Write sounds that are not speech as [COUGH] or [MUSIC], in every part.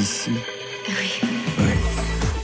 ici Oui.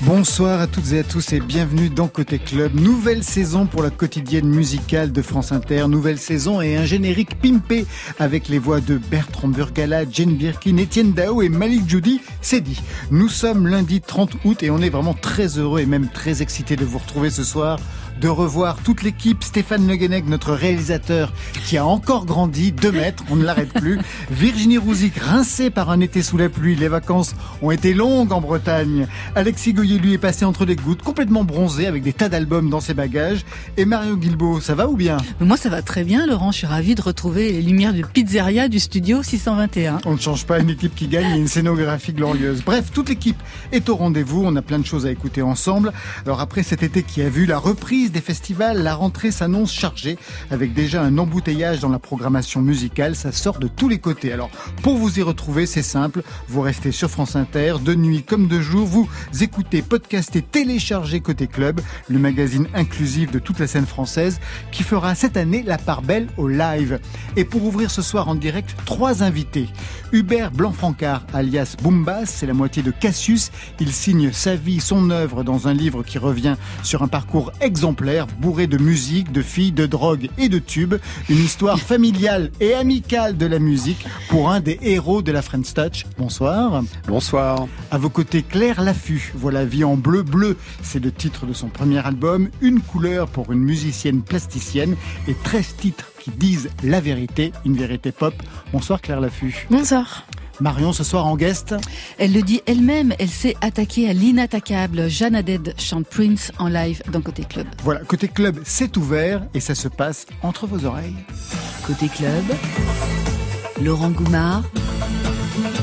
Bonsoir à toutes et à tous et bienvenue dans Côté Club. Nouvelle saison pour la quotidienne musicale de France Inter. Nouvelle saison et un générique pimpé avec les voix de Bertrand Burgala, Jane Birkin, Étienne Dao et Malik Judy. C'est dit. Nous sommes lundi 30 août et on est vraiment très heureux et même très excités de vous retrouver ce soir de revoir toute l'équipe. Stéphane Le Guenec, notre réalisateur, qui a encore grandi, deux mètres, on ne l'arrête plus. [LAUGHS] Virginie Rouzic, rincée par un été sous la pluie. Les vacances ont été longues en Bretagne. Alexis Goyer, lui, est passé entre les gouttes, complètement bronzé, avec des tas d'albums dans ses bagages. Et Mario Guilbeault, ça va ou bien? Moi, ça va très bien, Laurent. Je suis ravi de retrouver les lumières du pizzeria du studio 621. On ne change pas une équipe qui gagne et une scénographie glorieuse. Bref, toute l'équipe est au rendez-vous. On a plein de choses à écouter ensemble. Alors après cet été qui a vu la reprise des festivals, la rentrée s'annonce chargée avec déjà un embouteillage dans la programmation musicale. Ça sort de tous les côtés. Alors, pour vous y retrouver, c'est simple. Vous restez sur France Inter, de nuit comme de jour. Vous écoutez, podcastez, téléchargez Côté Club, le magazine inclusif de toute la scène française qui fera cette année la part belle au live. Et pour ouvrir ce soir en direct, trois invités. Hubert Blanc-Francard, alias Boombas, c'est la moitié de Cassius. Il signe sa vie, son œuvre dans un livre qui revient sur un parcours exemplaire bourré de musique, de filles, de drogue et de tubes. Une histoire familiale et amicale de la musique pour un des héros de la French Touch. Bonsoir. Bonsoir. À vos côtés, Claire Laffut. Voilà Vie en bleu bleu. C'est le titre de son premier album. Une couleur pour une musicienne plasticienne et 13 titres qui disent la vérité, une vérité pop. Bonsoir Claire Laffut. Bonsoir. Marion ce soir en guest. Elle le dit elle-même, elle s'est attaquée à l'inattaquable. Jeanne Haddad chante Prince en live dans Côté Club. Voilà, Côté Club, c'est ouvert et ça se passe entre vos oreilles. Côté Club, Laurent Goumard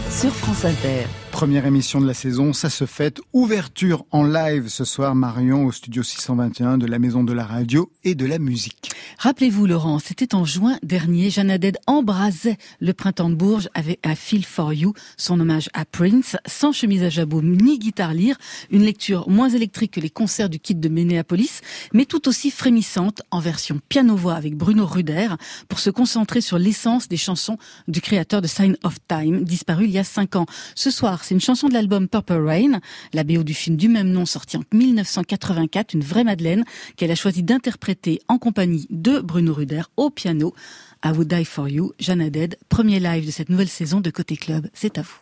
sur France Inter. Première émission de la saison, ça se fête. Ouverture en live ce soir, Marion, au studio 621 de la Maison de la Radio et de la Musique. Rappelez-vous, Laurent, c'était en juin dernier, Jeanne Haddad embrasait le printemps de Bourges avec un Feel for You, son hommage à Prince, sans chemise à jabot ni guitare lire, une lecture moins électrique que les concerts du kit de Minneapolis, mais tout aussi frémissante en version piano-voix avec Bruno Ruder pour se concentrer sur l'essence des chansons du créateur de Sign of Time, disparu il y a cinq ans. Ce soir, c'est une chanson de l'album Purple Rain, la BO du film du même nom sorti en 1984, une vraie Madeleine qu'elle a choisi d'interpréter en compagnie de Bruno Ruder au piano. I Would Die For You, Jeanne Haddad, premier live de cette nouvelle saison de Côté Club. C'est à vous.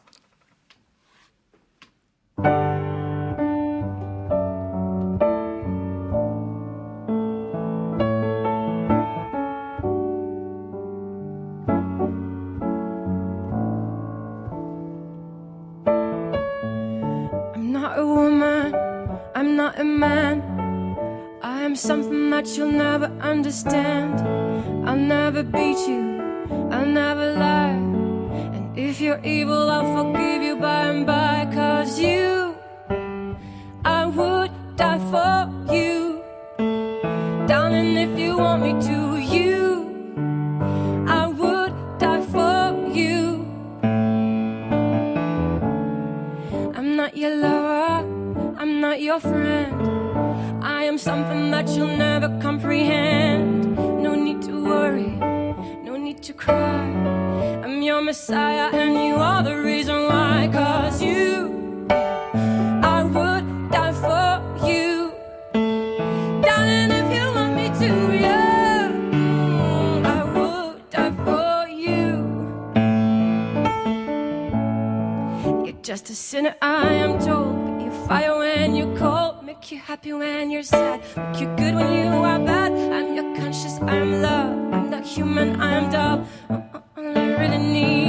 Woman, I'm not a man. I am something that you'll never understand. I'll never beat you, I'll never lie. And if you're evil, I'll forgive you by and by. Cause you, I would die for you. Darling, if you want me to, you, lover, your friend. I am something that you'll never comprehend. No need to worry, no need to cry. I'm your messiah, and you are the reason why. Cause you, I would die for you. Darling, if you want me to, yeah, I would die for you. You're just a sinner, I am told. But you fire make you happy when you're sad, make you good when you are bad. I'm your conscience, I'm love. I'm not human, I'm dove. Uh, uh, All I really need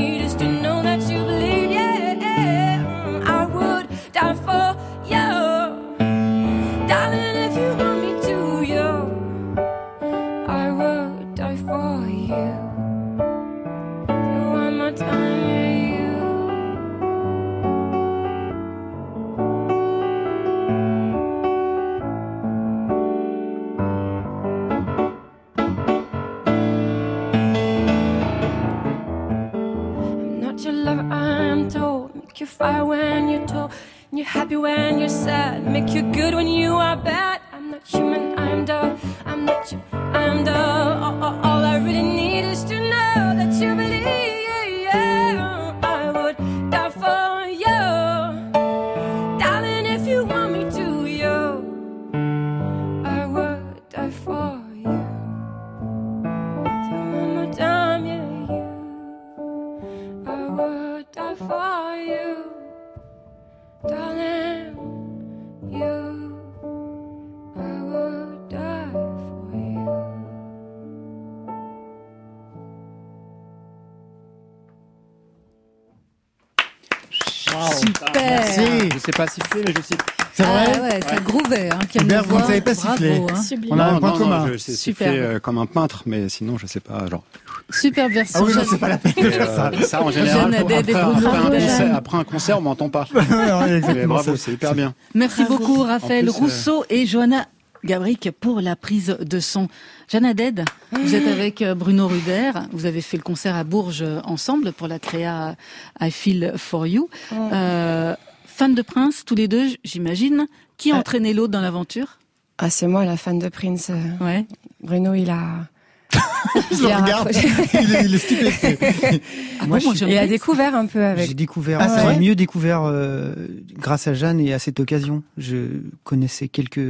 sais pas siffler, mais je siffle. C'est vrai ah ouais, ça grouvait. Hein, Hubert, vous ne savez pas Bravo, siffler. hein. On a un Non, point non, commun. non, je sais Super. siffler euh, comme un peintre, mais sinon, je sais pas. Genre. Super version. Ah oui, non, c'est pas la peine de faire ça. euh, ça, en général, après, Bruno après un concert, après un concert, on m'entend pas. [LAUGHS] Mais exactement bravo, c'est hyper bien. Merci beaucoup Raphaël plus, euh, Rousseau et Johanna Gabric pour la prise de son. Jeanne Haddad, vous êtes avec euh, Bruno Ruder. Vous avez fait le concert à Bourges ensemble pour la créa I Feel For You. Euh, fan de Prince, tous les deux, j'imagine. Qui a Euh. entraîné l'autre dans l'aventure? Ah, c'est moi la fan de Prince. Euh, Ouais. Bruno, il a. [LAUGHS] Je le regarde, [LAUGHS] il est, il est. Ah Moi, bon, je- Il a découvert un peu J'ai avec. découvert, Ah, j'ai mieux découvert euh, grâce à Jeanne et à cette occasion. Je connaissais quelques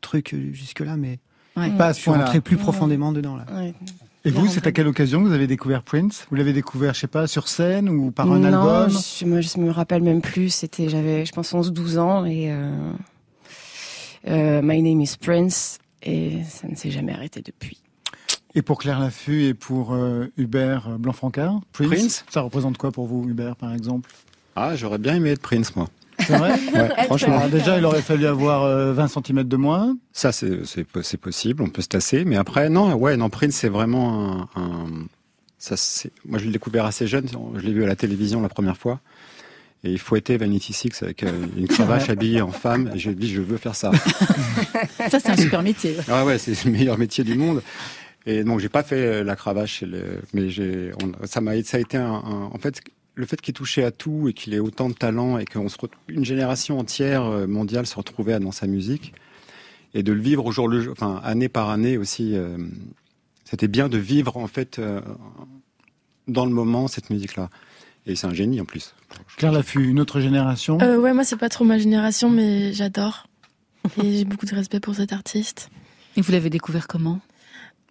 trucs jusque-là, mais Ouais. Pas à je suis rentré plus profondément dedans là. Et vous, c'est à quelle occasion que vous avez découvert Prince? Vous l'avez découvert, je sais pas, sur scène ou par un non, album? je, moi, je me rappelle même plus. C'était, j'avais, je pense, 11-12 ans et euh, euh, My Name is Prince et ça ne s'est jamais arrêté depuis. Et pour Claire Laffut et pour euh, Hubert Blanc-Francard Prince, Prince? Ça représente quoi pour vous, Hubert, par exemple? Ah, j'aurais bien aimé être Prince, moi. C'est vrai [LAUGHS] Ouais, franchement. Alors, Déjà, il aurait fallu avoir euh, 20 cm de moins. Ça, c'est c'est po- c'est possible, on peut se tasser. Mais après, non, ouais, non, Prince, c'est vraiment un. un- ça, c'est- moi, je l'ai découvert assez jeune. Je l'ai vu à la télévision la première fois. Et il fouettait Vanity Six avec euh, une cravache habillée en femme. Et j'ai dit, je veux faire ça. [LAUGHS] Ça, c'est un super métier. Ah ouais, c'est le meilleur métier du monde. Et donc, j'ai pas fait euh, la cravache, mais j'ai, on- ça m'a, ça a été un, un- en fait, le fait qu'il touchait à tout et qu'il ait autant de talent et qu'on se retrouve, une génération entière euh, mondiale se retrouvait dans sa musique et de le vivre au jour le jour, enfin année par année aussi. euh, c'était bien de vivre en fait euh, dans le moment cette musique-là. Et c'est un génie en plus. Claire Laffut, une autre génération? Euh, ouais, moi c'est pas trop ma génération, mais j'adore. Et j'ai beaucoup de respect pour cet artiste. Et vous l'avez découvert comment?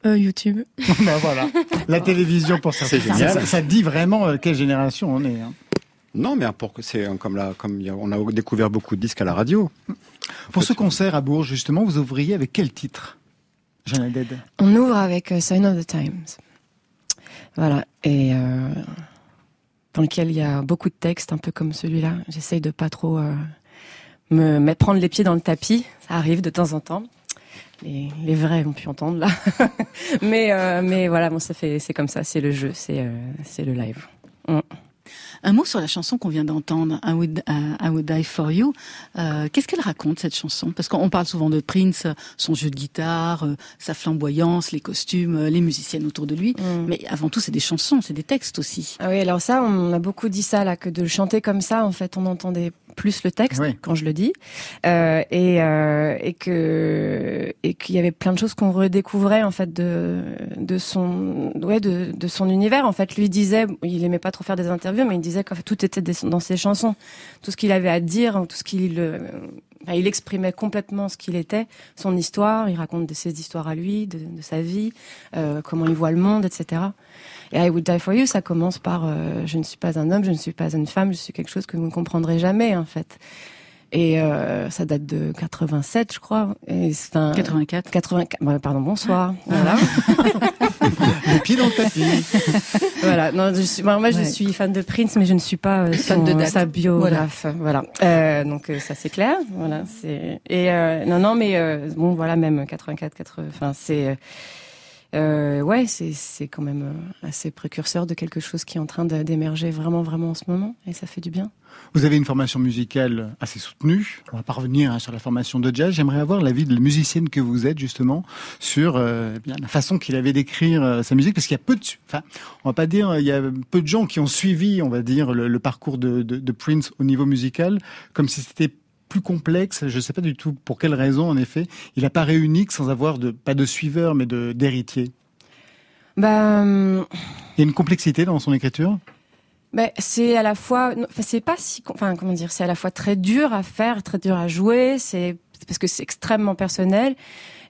Euh, YouTube. [LAUGHS] Ben voilà, la télévision pour certains. C'est génial. Ça, ça dit vraiment euh, quelle génération on est. hein. Non, mais pour que c'est comme là, comme il y a- on a découvert beaucoup de disques à la radio. Pour ce concert à Bourges, justement, vous ouvriez avec quel titre Jeanne On ouvre avec euh, Sign of the Times. Voilà. Et euh, dans lequel il y a beaucoup de textes, un peu comme celui-là. J'essaye de pas trop euh, me mettre prendre les pieds dans le tapis. Ça arrive de temps en temps. Les, les vrais ont pu entendre là. [LAUGHS] mais euh, mais voilà, bon, ça fait c'est comme ça, c'est le jeu, c'est euh, c'est le live. Un mot sur la chanson qu'on vient d'entendre, I Would, uh, I Would Die For You. Euh, Qu'est-ce qu'elle raconte, cette chanson? Parce qu'on parle souvent de Prince, son jeu de guitare, euh, sa flamboyance, les costumes, euh, les musiciennes autour de lui. Mm. Mais avant tout, c'est des chansons, c'est des textes aussi. Ah oui, alors ça, on a beaucoup dit ça là, que de le chanter comme ça, en fait, on entendait plus le texte Oui. quand je le dis, euh, et euh, et que et qu'il y avait plein de choses qu'on redécouvrait en fait de de son ouais de de son univers. En fait, lui disait, il aimait pas trop faire des interviews, mais il disait qu'en fait tout était dans ses chansons, tout ce qu'il avait à dire, tout ce qu'il euh, il exprimait complètement ce qu'il était, son histoire. Il raconte de ses histoires à lui, de, de sa vie, euh, comment il voit le monde, etc. Et I Would Die For You, ça commence par euh, je ne suis pas un homme, je ne suis pas une femme, je suis quelque chose que vous ne comprendrez jamais en fait. Et euh, ça date de 87, je crois. Et c'est un 84. 84. ouais, pardon, bonsoir. Voilà. Les pieds dans le tapis. [LAUGHS] voilà. Non, je suis, moi, moi, je Ouais. suis fan de Prince, mais je ne suis pas euh, Fan son- de date. sa biographe. Voilà. Euh, donc euh, ça c'est clair. Voilà. C'est et euh, non, non, mais euh, bon, voilà, même 84, 80. Enfin, c'est euh, ouais, c'est quand même euh, assez précurseur de quelque chose qui est en train d'émerger vraiment, vraiment en ce moment, et ça fait du bien. Vous avez une formation musicale assez soutenue. On va pas revenir hein, sur la formation de jazz. J'aimerais avoir l'avis de la musicienne que vous êtes justement sur euh, eh la façon qu'il avait d'écrire euh, sa musique, parce qu'il y a peu de, enfin, on va pas dire, il y a peu de gens qui ont suivi, on va dire, le, parcours de, de Prince au niveau musical, comme si c'était plus complexe. Je ne sais pas du tout pour quelle raison, en effet, il n'a pas réuni sans avoir de pas de suiveur, mais de d'héritier. Bah, hum, Il y a une complexité dans son écriture? Ben, c'est à la fois, c'est pas si, enfin, comment dire, c'est à la fois très dur à faire, très dur à jouer, c'est parce que c'est extrêmement personnel.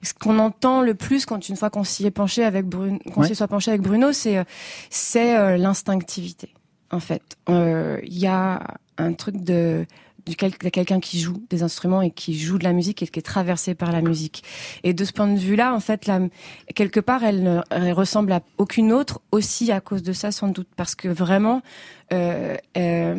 Ce qu'on entend le plus quand une fois qu'on s'y est penché avec Bruno, qu'on Ouais. s'y soit penché avec Bruno, c'est, euh, c'est euh, l'instinctivité. En fait, Euh, il y a un truc de, du quel- de quelqu'un qui joue des instruments et qui joue de la musique et qui est traversé par la musique. Et de ce point de vue-là, en fait, la, quelque part, elle ne elle ressemble à aucune autre, aussi à cause de ça, sans doute, parce que vraiment, euh, euh,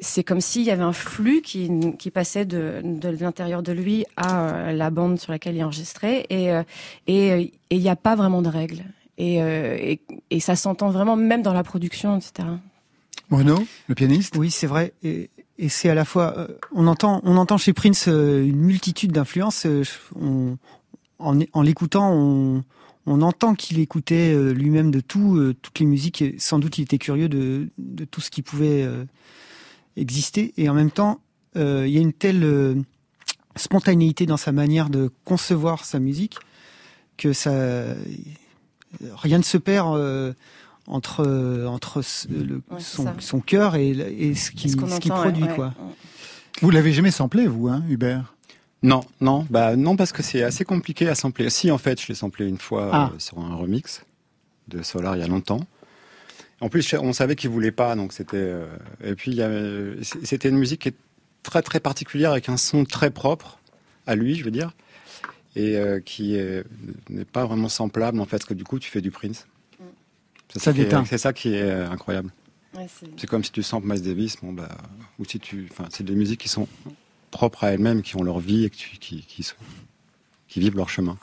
c'est comme s'il y avait un flux qui, qui passait de, de l'intérieur de lui à euh, la bande sur laquelle il enregistrait et euh, et il n'y a pas vraiment de règles et, euh, et, et ça s'entend vraiment même dans la production etc. Bruno, le pianiste? Oui, c'est vrai. Et, et c'est à la fois, euh, on entend, on entend chez Prince euh, une multitude d'influences. euh, En, l'écoutant, on, entend qu'il écoutait lui-même de tout, toutes les musiques. Sans doute, il était curieux de, de tout ce qui pouvait exister. Et en même temps, il y a une telle spontanéité dans sa manière de concevoir sa musique que ça, rien ne se perd. Entre entre ce- le- Ouais, c'est son, son cœur et, et ce qui Ce entend, produit ouais, ouais. quoi. Vous l'avez jamais samplé, vous, hein, Hubert? Non, non, bah non parce que c'est assez compliqué à sampler. Si en fait, je l'ai samplé une fois Ah. euh, sur un remix de Solar il y a longtemps. En plus, on savait qu'il voulait pas, donc c'était. euh, Et puis il y avait- c'était une musique qui est très très particulière avec un son très propre à lui, je veux dire, et euh, qui est- n'est pas vraiment samplable en fait, parce que du coup, tu fais du Prince. C'est Ça ça qui est euh, incroyable. Ouais, c'est- comme si tu samples Miles Davis, bon bah, ou si tu, enfin, c'est des musiques qui sont propres à elles-mêmes, qui ont leur vie et que tu- qui, qui, se- qui vivent leur chemin.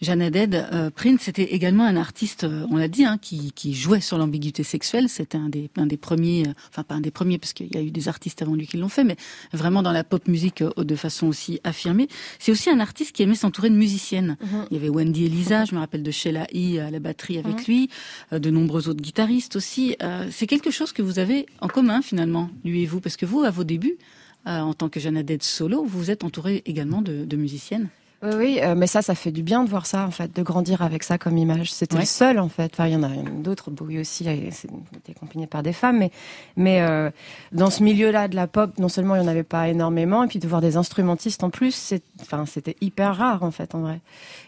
Jeanne euh, Prince c'était également un artiste, euh, on l'a dit, hein, qui, qui jouait sur l'ambiguïté sexuelle. C'était un des, un des premiers, euh, enfin pas un des premiers parce qu'il y a eu des artistes avant lui qui l'ont fait, mais vraiment dans la pop musique euh, de façon aussi affirmée. C'est aussi un artiste qui aimait s'entourer de musiciennes. Mhm. Il y avait Wendy Elisa, je me rappelle de Sheila E. à la batterie avec lui, euh, de nombreux autres guitaristes aussi. C'est quelque chose que vous avez en commun finalement, lui et vous, parce que vous, à vos débuts, en tant que Jeanne solo, vous vous êtes entouré également de, de musiciennes. Oui, oui, euh, mais ça, ça fait du bien de voir ça, en fait, de grandir avec ça comme image. C'était Ouais. le seul, en fait. Enfin, il y en a d'autres, Bowie aussi, c'était accompagné par des femmes, mais, mais euh, dans ce milieu-là de la pop, non seulement il n'y en avait pas énormément, et puis de voir des instrumentistes en plus, c'est, enfin, c'était hyper rare, en fait, en vrai.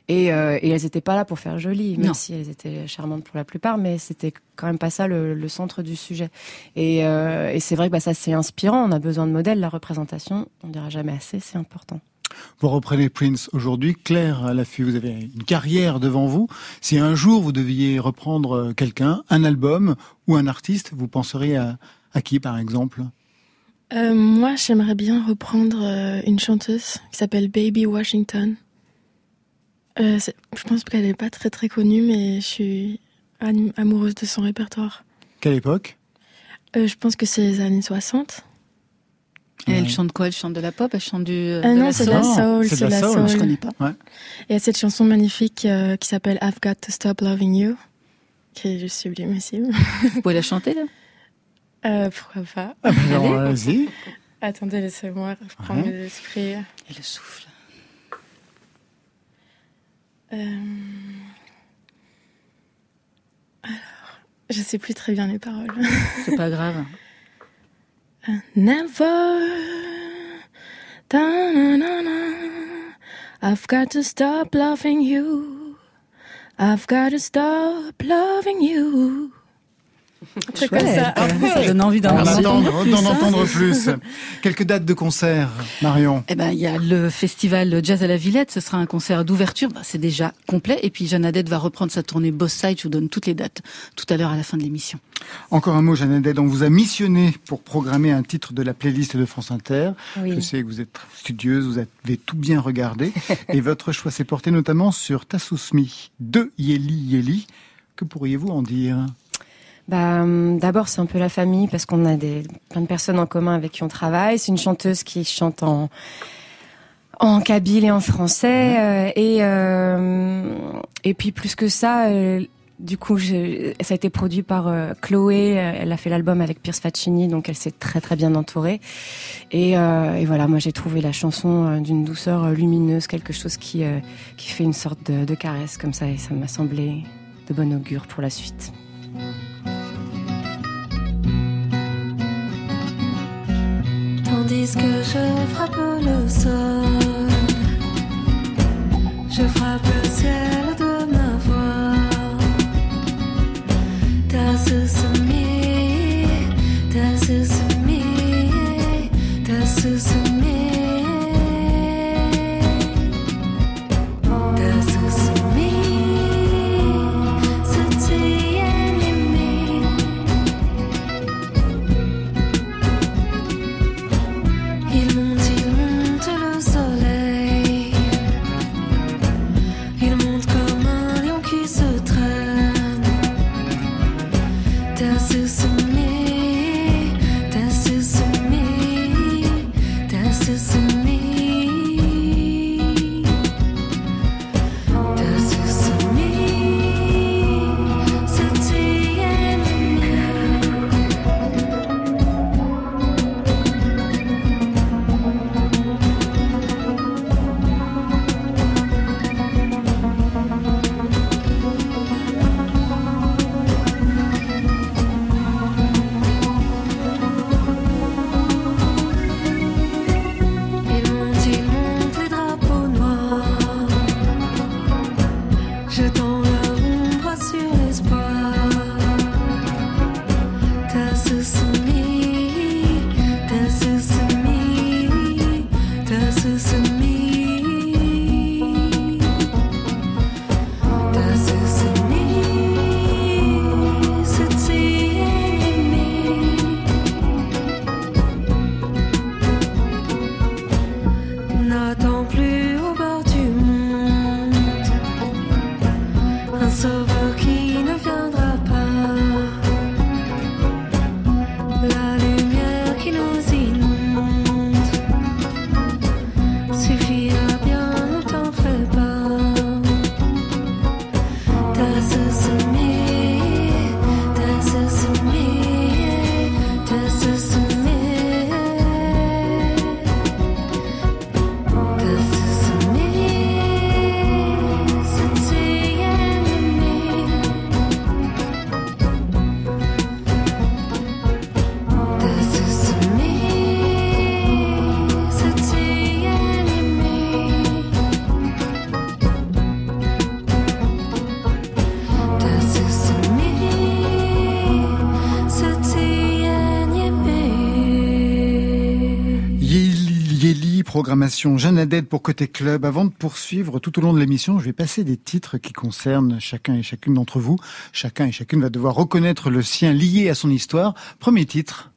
Et, euh, et elles n'étaient pas là pour faire joli, même Non. si elles étaient charmantes pour la plupart, mais c'était quand même pas ça le, le centre du sujet. Et, et c'est vrai que bah, ça, c'est inspirant. On a besoin de modèles. La représentation, on dira jamais assez, c'est important. Vous reprenez Prince aujourd'hui. Claire à l'affût, vous avez une carrière devant vous. Si un jour vous deviez reprendre euh, quelqu'un, un album ou un artiste, vous penseriez à, à qui, par exemple? Euh, moi, j'aimerais bien reprendre euh, une chanteuse qui s'appelle Baby Washington. Euh, je pense qu'elle n'est pas très très connue, mais je suis am- amoureuse de son répertoire. Quelle époque? Euh, je pense que c'est les années 60. Et elle chante quoi? Elle chante de la pop? Elle chante du. euh, Ah de non, la c'est de la soul. C'est de la la soul, soul. Je connais pas. Il y a cette chanson magnifique euh, qui s'appelle I've Got to Stop Loving You, qui est juste sublimissime. Vous pouvez la chanter là? Euh, pourquoi pas? Ah, ben alors, Allez-y. Attendez, laissez-moi reprendre Ouais. mes esprits. Et le souffle. Euh... Alors, je sais plus très bien les paroles. C'est pas grave. Never. Da-na-na-na. I've got to stop loving you. I've got to stop loving you. Un truc comme ça. Ça donne envie d'en On entendre entendre, plus, d'en hein. entendre plus. Quelques dates de concert, Marion. Eh ben, il y a le festival Jazz à la Villette. Ce sera un concert d'ouverture. Ben, c'est déjà complet. Et puis, Jeanne Haddad va reprendre sa tournée Boss Side. Je vous donne toutes les dates tout à l'heure à la fin de l'émission. Encore un mot, Jeanne Haddad. On vous a missionné pour programmer un titre de la playlist de France Inter. Oui. Je sais que vous êtes très studieuse, vous avez tout bien regardé. [LAUGHS] et votre choix s'est porté notamment sur Tassousmi de Yeli Yeli. Que pourriez-vous en dire? Bah, hum, d'abord, c'est un peu la famille parce qu'on a des, plein de personnes en commun avec qui on travaille. C'est une chanteuse qui chante en, en kabyle et en français. euh, et, euh, et puis, plus que ça, euh, du coup, je- ça a été produit par euh, Chloé. Elle a fait l'album avec Pierce Faccini, donc elle s'est très très bien entourée. Et, et voilà, moi j'ai trouvé la chanson d'une douceur lumineuse, quelque chose qui, qui fait une sorte de, de caresse comme ça. Et ça m'a semblé de bon augure pour la suite. Tandis que je frappe le sol, je frappe le ciel de ma voix. Das ist mir, das ist mir, das ist mir. Jeanne Haddad pour Côté Club. Avant de poursuivre tout au long de l'émission, je vais passer des titres qui concernent chacun et chacune d'entre vous. Chacun et chacune va devoir reconnaître le sien lié à son histoire. Premier titre.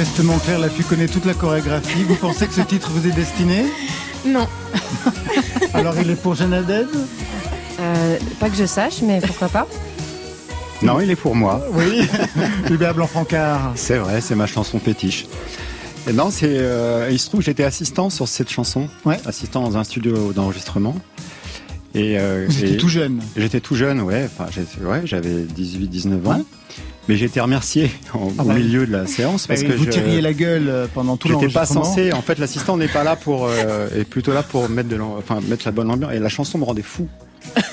Manifestement, Claire Laffu connaît toute la chorégraphie. Vous pensez que ce titre vous est destiné Non. [LAUGHS] Alors il est pour Jeanne Euh, pas que je sache, mais pourquoi pas Non, il est pour moi. Oui. [LAUGHS] Hubert Blanc-Francard. C'est vrai, c'est ma chanson fétiche. Et non, c'est. euh, il se trouve que j'étais assistant sur cette chanson, Ouais. assistant dans un studio d'enregistrement. Et, euh, Vous étiez tout jeune. J'étais tout jeune, ouais. Enfin, j'étais- ouais, j'avais 18-19 ans. Ouais. Mais j'ai été remercié [LAUGHS] au, Ah au bah. milieu de la séance parce Et que vous je, tiriez la gueule euh, pendant tout J'étais pas l'enregistrement. censé. En fait, l'assistant n'est pas là pour, euh, est plutôt là pour mettre de, enfin, mettre la bonne ambiance. Et la chanson me rendait fou.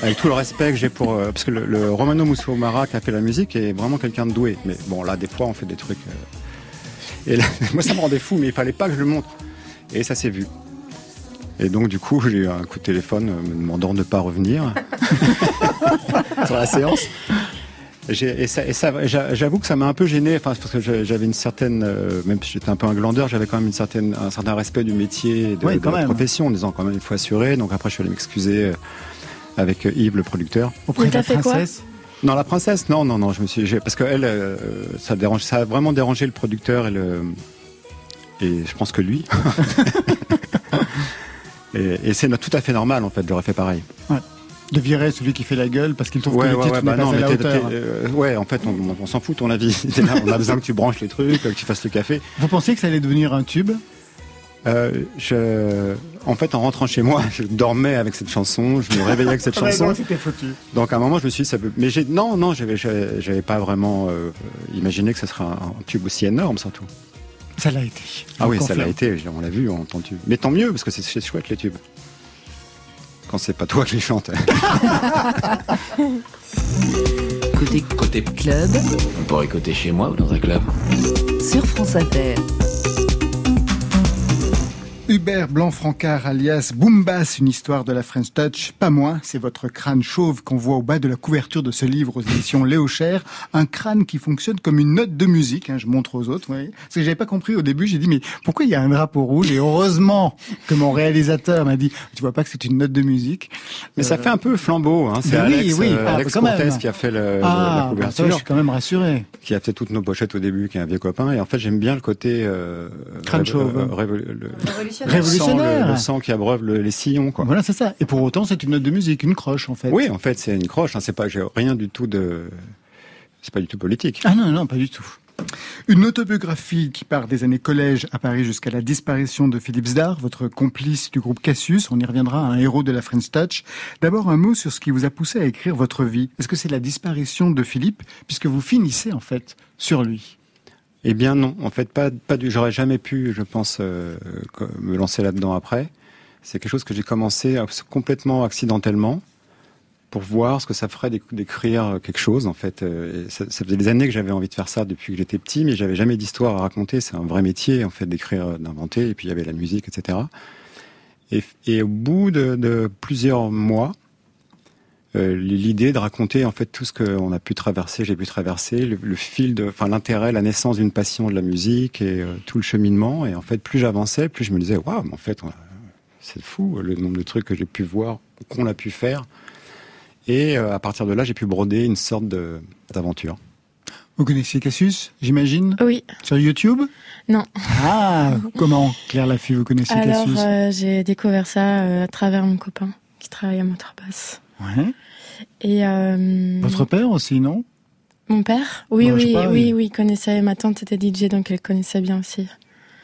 Avec tout le respect que j'ai pour, euh, parce que le, le Romano Musumara qui a fait la musique est vraiment quelqu'un de doué. Mais bon, là, des fois, on fait des trucs. euh, Et là, [LAUGHS] moi, ça me rendait fou, mais il fallait pas que je le montre. Et ça s'est vu. Et donc, du coup, j'ai eu un coup de téléphone euh, me demandant de ne pas revenir [LAUGHS] sur la séance. Et ça, et ça j'a- j'avoue que ça m'a un peu gêné, enfin, parce que j'avais une certaine, euh, même si j'étais un peu un glandeur, j'avais quand même une certaine, un certain respect du métier, et de, Oui, de quand la profession, en disant quand même il faut assurer. Donc après, je suis allé m'excuser euh, avec euh, Yves, le producteur. Auprès de la princesse? Non, la princesse, non, non, non, je me suis, parce que elle, euh, ça dérange, ça a vraiment dérangé le producteur et le, et je pense que lui. [LAUGHS] et et c'est tout à fait normal en fait, j'aurais fait pareil. De virer celui qui fait la gueule parce qu'il trouve que Ouais, le ouais, titre ouais, n'est bah pas non, à mais la hauteur. euh, ouais, en fait, on, on s'en fout ton avis. [LAUGHS] Là, on a besoin que tu branches les trucs, que tu fasses le café. Vous pensiez que ça allait devenir un tube? Euh, je, en fait, en rentrant chez moi, [LAUGHS] je dormais avec cette chanson, je me réveillais avec cette [LAUGHS] chanson. c'était foutu. Donc à un moment, je me suis dit, ça peut. Mais j'ai non, non, j'avais, j'avais pas vraiment euh, imaginé que ce serait un, un tube aussi énorme, surtout. Ça l'a été. Ah oui, ça l'a été. On l'a vu, on entendu. Mais tant mieux, parce que c'est, c'est chouette les tubes. Quand c'est pas toi qui les chante. [LAUGHS] Côté Côté club On pourrait écouter chez moi ou dans un club. sur France Inter. Hubert Blanc-Francard alias Boombass, une histoire de la French Touch. Pas moins, c'est votre crâne chauve qu'on voit au bas de la couverture de ce livre aux éditions Léo Cher. Un crâne qui fonctionne comme une note de musique, hein, je montre aux autres. Oui. Parce que j'avais pas compris au début, j'ai dit mais pourquoi il y a un drapeau rouge? Et heureusement que mon réalisateur m'a dit tu vois pas que c'est une note de musique. Mais ça Euh, fait un peu flambeau. Hein. C'est Mais oui, Alex, oui, euh, ah, Alex. Cortez qui a fait le, Ah, la bah, ça, couverture, je suis quand même rassuré. qui a fait toutes nos pochettes au début, qui est un vieux copain. Et en fait, j'aime bien le côté euh, Crâne chauve. euh, le, Révolutionnaire. le sang, Révolutionnaire. le, le sang qui abreuve le- les sillons, quoi. Voilà, c'est ça. Et pour autant, c'est une note de musique, une croche en fait. Oui, en fait, c'est une croche. Hein. C'est pas, rien du tout de, c'est pas du tout politique. Ah non, non, pas du tout. Une autobiographie qui part des années collège à Paris jusqu'à la disparition de Philippe Zdar, votre complice du groupe Cassius. On y reviendra, un héros de la French Touch. D'abord, un mot sur ce qui vous a poussé à écrire votre vie. Est-ce que c'est la disparition de Philippe, puisque vous finissez en fait sur lui? Eh bien non, en fait pas pas du. J'aurais jamais pu, je pense, euh, me lancer là-dedans après. C'est quelque chose que j'ai commencé complètement accidentellement pour voir ce que ça ferait d'éc- d'écrire quelque chose en fait. Euh, ça, faisait des années que j'avais envie de faire ça depuis que j'étais petit, mais j'avais jamais d'histoire à raconter. C'est un vrai métier en fait d'écrire, euh, d'inventer. Et puis il y avait la musique, etc. Et, au bout de, plusieurs mois, euh, l'idée de raconter en fait tout ce qu'on a pu traverser, j'ai pu traverser, le, le fil de, enfin l'intérêt, la naissance d'une passion de la musique et euh, tout le cheminement. Et en fait, plus j'avançais, plus je me disais, waouh, mais en fait, c'est fou le nombre de trucs que j'ai pu voir, qu'on a pu faire. Et euh, à partir de là, j'ai pu broder une sorte d'aventure. Vous connaissez Cassius, j'imagine? Oui. Sur YouTube? Non. Ah, [LAUGHS] comment Claire Laffy, vous connaissez Alors, Cassius? euh, j'ai découvert ça euh, à travers mon copain qui travaille à Montrebasse. Ouais. Et euh, Votre père aussi, non? Mon père, oui, oui, pas, oui, il- oui, il connaissait. Ma tante était DJ, donc elle connaissait bien aussi.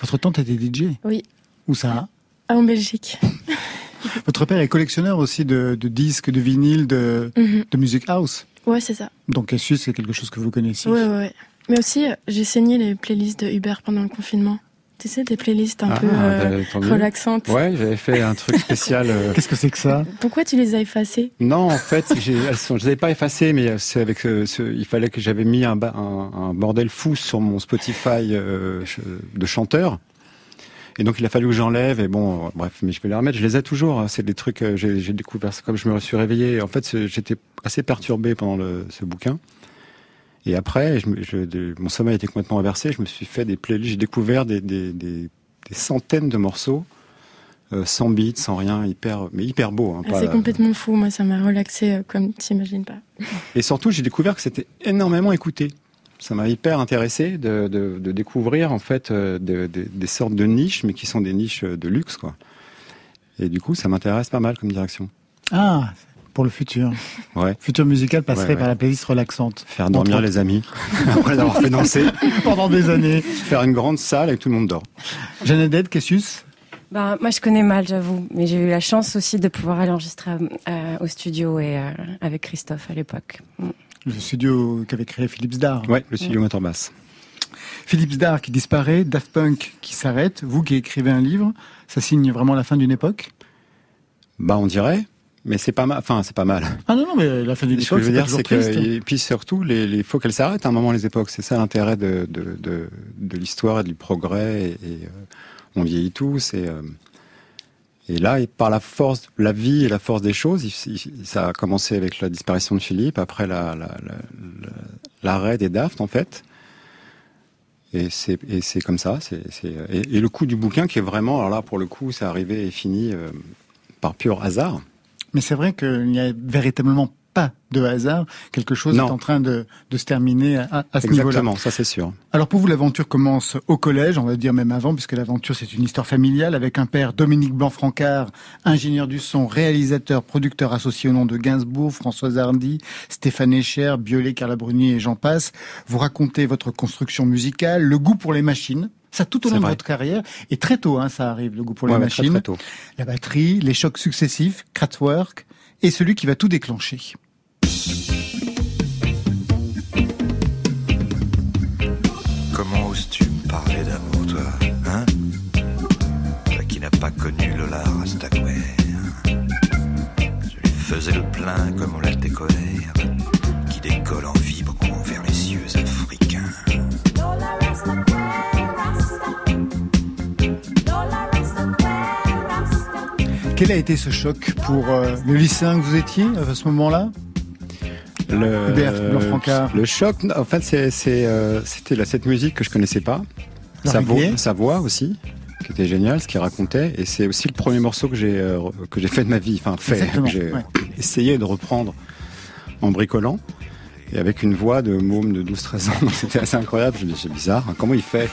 Votre tante était DJ Oui. Où ça? Ah, en Belgique. [LAUGHS] Votre père est collectionneur aussi de, de disques, de vinyles, de, de music house? Ouais, c'est ça. Donc Cassius, c'est quelque chose que vous connaissez. Ouais, ouais. Mais aussi, euh, j'ai saigné les playlists de Uber pendant le confinement. Tu sais, des playlists un Ah, peu euh, bah, mieux. relaxantes. Ouais, j'avais fait un truc [LAUGHS] spécial. euh, Qu'est-ce que c'est que ça? Pourquoi tu les as effacées? Non, en fait, elles sont, je les avais pas effacées, mais c'est avec euh, ce, il fallait que j'avais mis un, ba- un, un bordel fou sur mon Spotify euh, de chanteur. Et donc il a fallu que j'enlève et bon, euh, bref, mais je vais les remettre. Je les ai toujours. hein, c'est des trucs euh, j'ai découvert. Comme je me suis réveillé. En fait, j'étais assez perturbé pendant le, ce bouquin. Et après, je, me- je- de- mon sommeil était complètement inversé. Je me suis fait des playlists. J'ai découvert des, des, des, des centaines de morceaux. euh, sans beat, sans rien, hyper, mais hyper beau. hein, Ah, C'est complètement fou. Moi, ça m'a relaxé euh, comme t'imagines pas. Et surtout, j'ai découvert que c'était énormément écouté. Ça m'a hyper intéressé de, de, de découvrir en fait euh, de- de- des sortes de niches, mais qui sont des niches euh, de luxe, quoi. Et du coup, ça m'intéresse pas mal comme direction. Ah, pour le futur. [LAUGHS] Ouais. Futur musical passerait Ouais, ouais. par la playlist relaxante. Faire dormir les amis [LAUGHS] après l'avoir fait danser, [LAUGHS] Pendant des années. faire une grande salle et tout le monde dort. Jeannette Cassius Bah, moi, je connais mal, j'avoue, mais j'ai eu la chance aussi de pouvoir aller enregistrer euh, au studio et euh, avec Christophe à l'époque. Mm. Le studio qu'avait créé Philippe Zdar. Ouais, le studio moteur basse. Philippe Zdar qui disparaît, Daft Punk qui s'arrête, vous qui écrivez un livre, ça signe vraiment la fin d'une époque? Bah, on dirait, mais c'est pas mal. Enfin, c'est pas mal. Ah non, non, mais la fin d'une Ce que époque, je c'est veux dire, c'est que, triste. et puis surtout, les- faut qu'elles s'arrêtent à un moment les époques. C'est ça l'intérêt de, de, de, de l'histoire et du progrès. Et, et, euh, on vieillit tous. Et, euh, et là, et par la force, la vie et la force des choses, il- il- ça a commencé avec la disparition de Philippe, après la- la- la- la- l'arrêt des Daft, en fait. Et c'est, et c'est comme ça. Et le coup du bouquin qui est vraiment, alors là, pour le coup, c'est arrivé et fini euh, par pur hasard. Mais c'est vrai qu'il n'y a véritablement pas de hasard. Quelque chose Non. est en train de, de se terminer à, à ce niveau-là. Exactement, ça c'est sûr. Alors pour vous, l'aventure commence au collège, on va dire même avant, puisque l'aventure c'est une histoire familiale, avec un père Dominique Blanc-Francard, ingénieur du son, réalisateur, producteur associé au nom de Gainsbourg, Françoise Hardy, Stéphane Echer, Biolay, Carla Bruni et j'en passe. Vous racontez votre construction musicale, le goût pour les machines. Ça tout au long de votre carrière. Et très tôt, hein, ça arrive, le goût pour Ouais, les ouais, très, machines. très tôt. La batterie, les chocs successifs, Kraftwerk, et celui qui va tout déclencher. Comment oses-tu me parler d'amour, toi Hein? Toi qui n'as pas connu Lola Rastaquer. Je lui faisais le plein Quel a été ce choc pour euh, le lycéen que vous étiez à ce moment-là? Le, Hubert Blanc-Francard. le choc, en fait, c'est, c'est, euh, c'était cette musique que je connaissais pas. Sa, voix aussi, qui était géniale, ce qu'il racontait. Et c'est aussi le premier morceau que j'ai, euh, que j'ai fait de ma vie. Enfin, fait. Que j'ai ouais. essayé de reprendre en bricolant. Et avec une voix de môme de 12-13 ans. [LAUGHS] C'était assez incroyable. Je me dis, c'est bizarre. hein, comment il fait?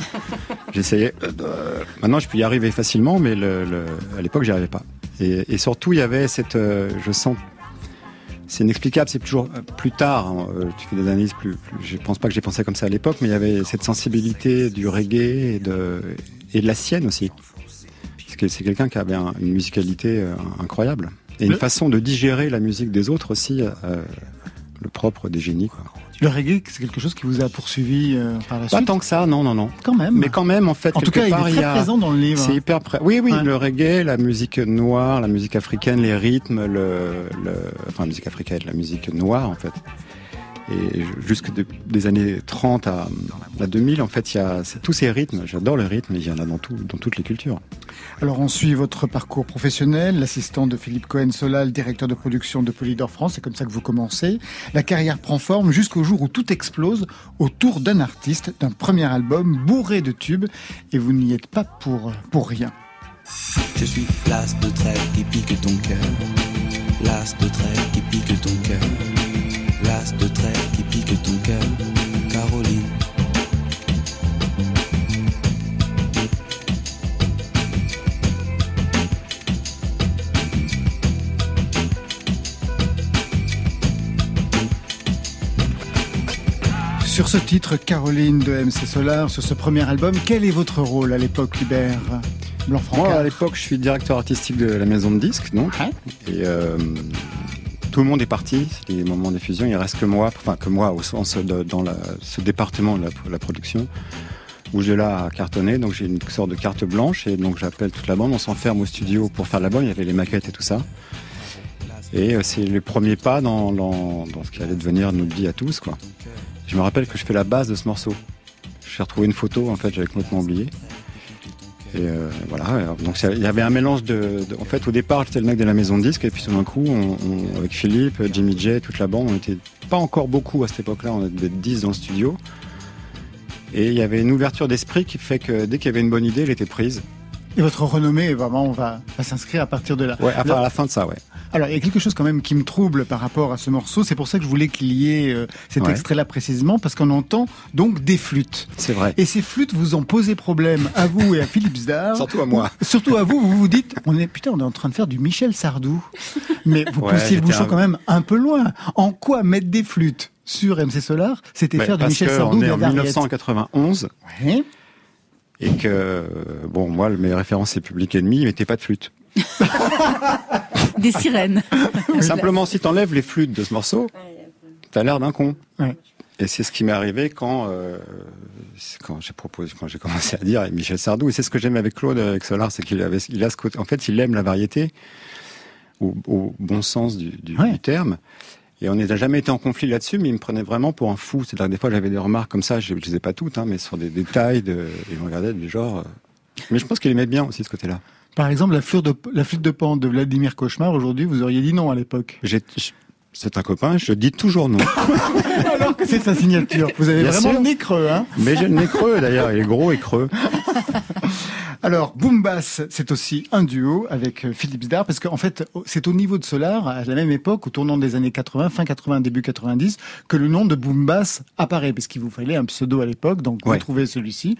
J'essayais. euh, Maintenant, je peux y arriver facilement, mais le, le- à l'époque, j'y arrivais pas. Et, et surtout, il y avait cette. euh, je sens c'est inexplicable, c'est toujours euh, plus tard. hein, euh, tu fais des analyses plus, plus- Je pense pas que j'ai pensé comme ça à l'époque, mais il y avait cette sensibilité du reggae et de, et de la sienne aussi. Parce que c'est quelqu'un qui avait un- une musicalité euh, incroyable et une façon de digérer la musique des autres aussi, le propre des génies. Quoi. Le reggae, c'est quelque chose qui vous a poursuivi euh, par la Pas suite? tant que ça, non, non, non. Quand même. Mais quand même, en fait, En tout cas, il est très a- présent dans le livre. C'est hyper près. Oui, oui, Ouais. le reggae, la musique noire, la musique africaine, les rythmes, le, le enfin, la musique africaine, la musique noire, en fait. Et jusque de- des années 30 à, à 2000, en fait, il y a tous ces rythmes. J'adore le rythme, il y en a dans, tout, dans toutes les cultures. Alors on suit votre parcours professionnel, l'assistant de Philippe Cohen-Solal, directeur de production de Polydor France, c'est comme ça que vous commencez. La carrière prend forme jusqu'au jour où tout explose autour d'un artiste, d'un premier album bourré de tubes, et vous n'y êtes pas pour, pour rien. Je suis l'as de trêve qui pique ton cœur. L'as de trêve qui pique ton cœur. L'as de trêve qui pique ton cœur. Caroline. Sur ce titre, Caroline de MC Solar, sur ce premier album, quel est votre rôle à l'époque, Hubert blanc Moi, à l'époque, je suis directeur artistique de la maison de disques, donc. Et euh, tout le monde est parti. C'est les moments des fusions. Il reste que moi, enfin que moi au sens de- dans la- ce département de la, la production où j'ai là à cartonner. Donc j'ai une sorte de carte blanche et donc j'appelle toute la bande. On s'enferme au studio pour faire l'album. Il y avait les maquettes et tout ça. Et euh, c'est le premier pas dans, dans, dans ce qui allait devenir notre vie à tous, quoi. Je me rappelle que je fais la base de ce morceau. J'ai retrouvé une photo, en fait, j'avais complètement oublié. Et euh, voilà, donc il y avait un mélange de, de- En fait, au départ, j'étais le mec de la maison de disques, et puis tout d'un coup, on, on- avec Philippe, Jimmy J, toute la bande, on était pas encore beaucoup à cette époque-là, on était 10 dans le studio. Et il y avait une ouverture d'esprit qui fait que dès qu'il y avait une bonne idée, elle était prise. Et votre renommée, vraiment, on va, va s'inscrire à partir de là. Ouais, à la fin de ça, ouais. Alors, il y a quelque chose quand même qui me trouble par rapport à ce morceau. C'est pour ça que je voulais qu'il y ait euh, cet Ouais. extrait-là précisément, parce qu'on entend donc des flûtes. C'est vrai. Et ces flûtes vous ont posé problème à vous et à Philippe Zdar. [LAUGHS] Surtout à moi. Surtout à vous, vous vous dites, on est, putain, on est en train de faire du Michel Sardou. Mais vous [LAUGHS] Ouais, poussiez le bouchon un- quand même un peu loin. En quoi mettre des flûtes sur MC Solar, c'était faire du Michel Sardou on de est la en variette. 1991. Ouais. Et que, bon, moi, mes références, c'est Public Enemy, ils mettaient pas de flûte. [LAUGHS] Des sirènes. [LAUGHS] Simplement, si t'enlèves les flûtes de ce morceau, t'as l'air d'un con. Ouais. Et c'est ce qui m'est arrivé quand, euh, quand j'ai proposé, quand j'ai commencé à dire et Michel Sardou. Et c'est ce que j'aime avec Claude, avec Solar, c'est qu'il avait, il a ce côté, en fait, il aime la variété, au, au bon sens du, du- Ouais. du terme. Et on n'a jamais été en conflit là-dessus, mais il me prenait vraiment pour un fou. C'est-à-dire que des fois, j'avais des remarques comme ça, je ne les ai pas toutes, hein, mais sur des détails, de, et il me regardait du genre. euh, Mais je pense qu'il aimait bien aussi ce côté-là. Par exemple, la flûte de, la flûte de pan de Vladimir Cauchemar, aujourd'hui, vous auriez dit non à l'époque. C'est un copain, je dis toujours non. [LAUGHS] Alors que c'est sa signature. Vous avez Bien vraiment sûr. le nez creux, hein. Mais j'ai le nez creux d'ailleurs, il est gros et creux. [LAUGHS] Alors, Boom Bass, c'est aussi un duo avec euh, Philippe Zdar, parce qu'en fait, c'est au niveau de Solar, à la même époque, au tournant des années 80, fin 80, début 90, que le nom de Boom Bass apparaît, parce qu'il vous fallait un pseudo à l'époque, donc vous trouvez celui-ci.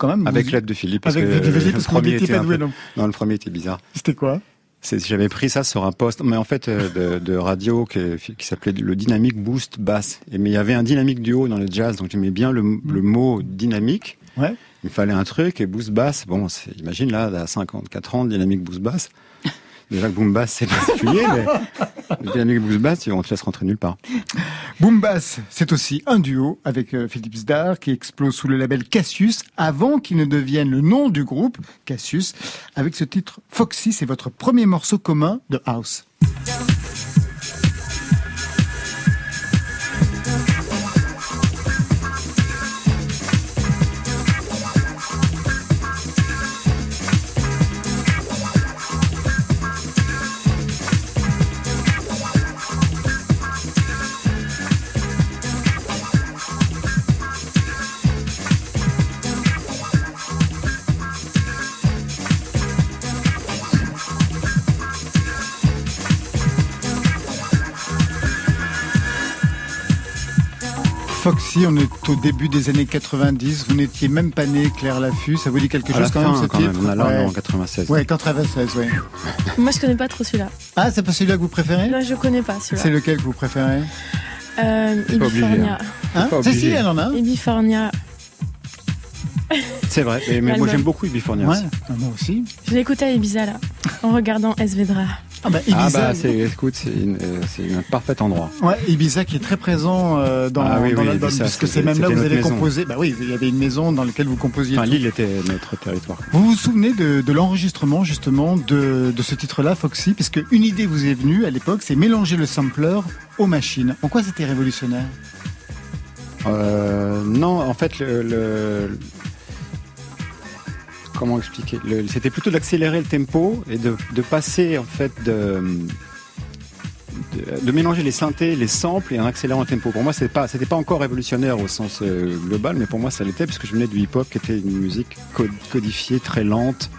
Quand même, Avec l'aide de Philippe. Parce Avec l'aide de Philippe, le parce que vous premier n'étiez était pas doué, non. Non, le premier était bizarre. C'était quoi? J'avais pris ça sur un poste, mais en fait, euh, de, de radio qui, qui s'appelait le Dynamic Boost Bass. Et, mais il y avait un dynamique duo dans le jazz, donc j'aimais bien le, le mot dynamique. Ouais. Il me fallait un truc, et Boost Bass, bon, imagine là, à 54 ans, Dynamic Boost Bass. [LAUGHS] Déjà que Boom Bass, c'est particulier, mais [LAUGHS] le Dynamic Boost Bass, on te laisse rentrer nulle part. Boom Bass, c'est aussi un duo avec euh, Philippe Zdar qui explose sous le label Cassius avant qu'il ne devienne le nom du groupe, Cassius, avec ce titre Foxy, c'est votre premier morceau commun de House. Foxy, on est au début des années 90, vous n'étiez même pas né, Claire Laffut, ça vous dit quelque À chose quand fin, même ce quand titre même. On a là, ouais. en 96. Ouais, 96, ouais. [LAUGHS] Moi, je connais pas trop celui-là. Ah, c'est pas celui-là que vous préférez? Là, je connais pas C'est celui-là. lequel que vous préférez? Euh, pas obligé, Ibifornia. Hein pas Si, elle en a. Ibifornia. C'est vrai, mais, mais moi j'aime beaucoup Ibifornia Ouais, aussi. ah, moi aussi. Je l'ai écouté à Ibiza, là, en regardant Esvedra. Ah bah, Ah Ibiza, bah, c'est, écoute, c'est, un parfait endroit. Ouais, Ibiza qui est très présent euh, dans, Ah oui, dans oui, l'album, puisque c'est même là où vous avez maison. composé. Bah oui, il y avait une maison dans laquelle vous composiez. Enfin, l'île était notre territoire. Vous vous souvenez de, de l'enregistrement justement de, de ce titre-là, Foxy, puisque une idée vous est venue à l'époque, c'est mélanger le sampler aux machines. En quoi c'était révolutionnaire? Euh, non, en fait, le, le- comment expliquer C'était plutôt d'accélérer le tempo et de, passer en fait de, de, mélanger les synthés, les samples et en accélérant le tempo. Pour moi, c'était pas, c'était pas encore révolutionnaire au sens euh, global, mais pour moi, ça l'était parce que je venais du hip-hop qui était une musique codifiée, très lente.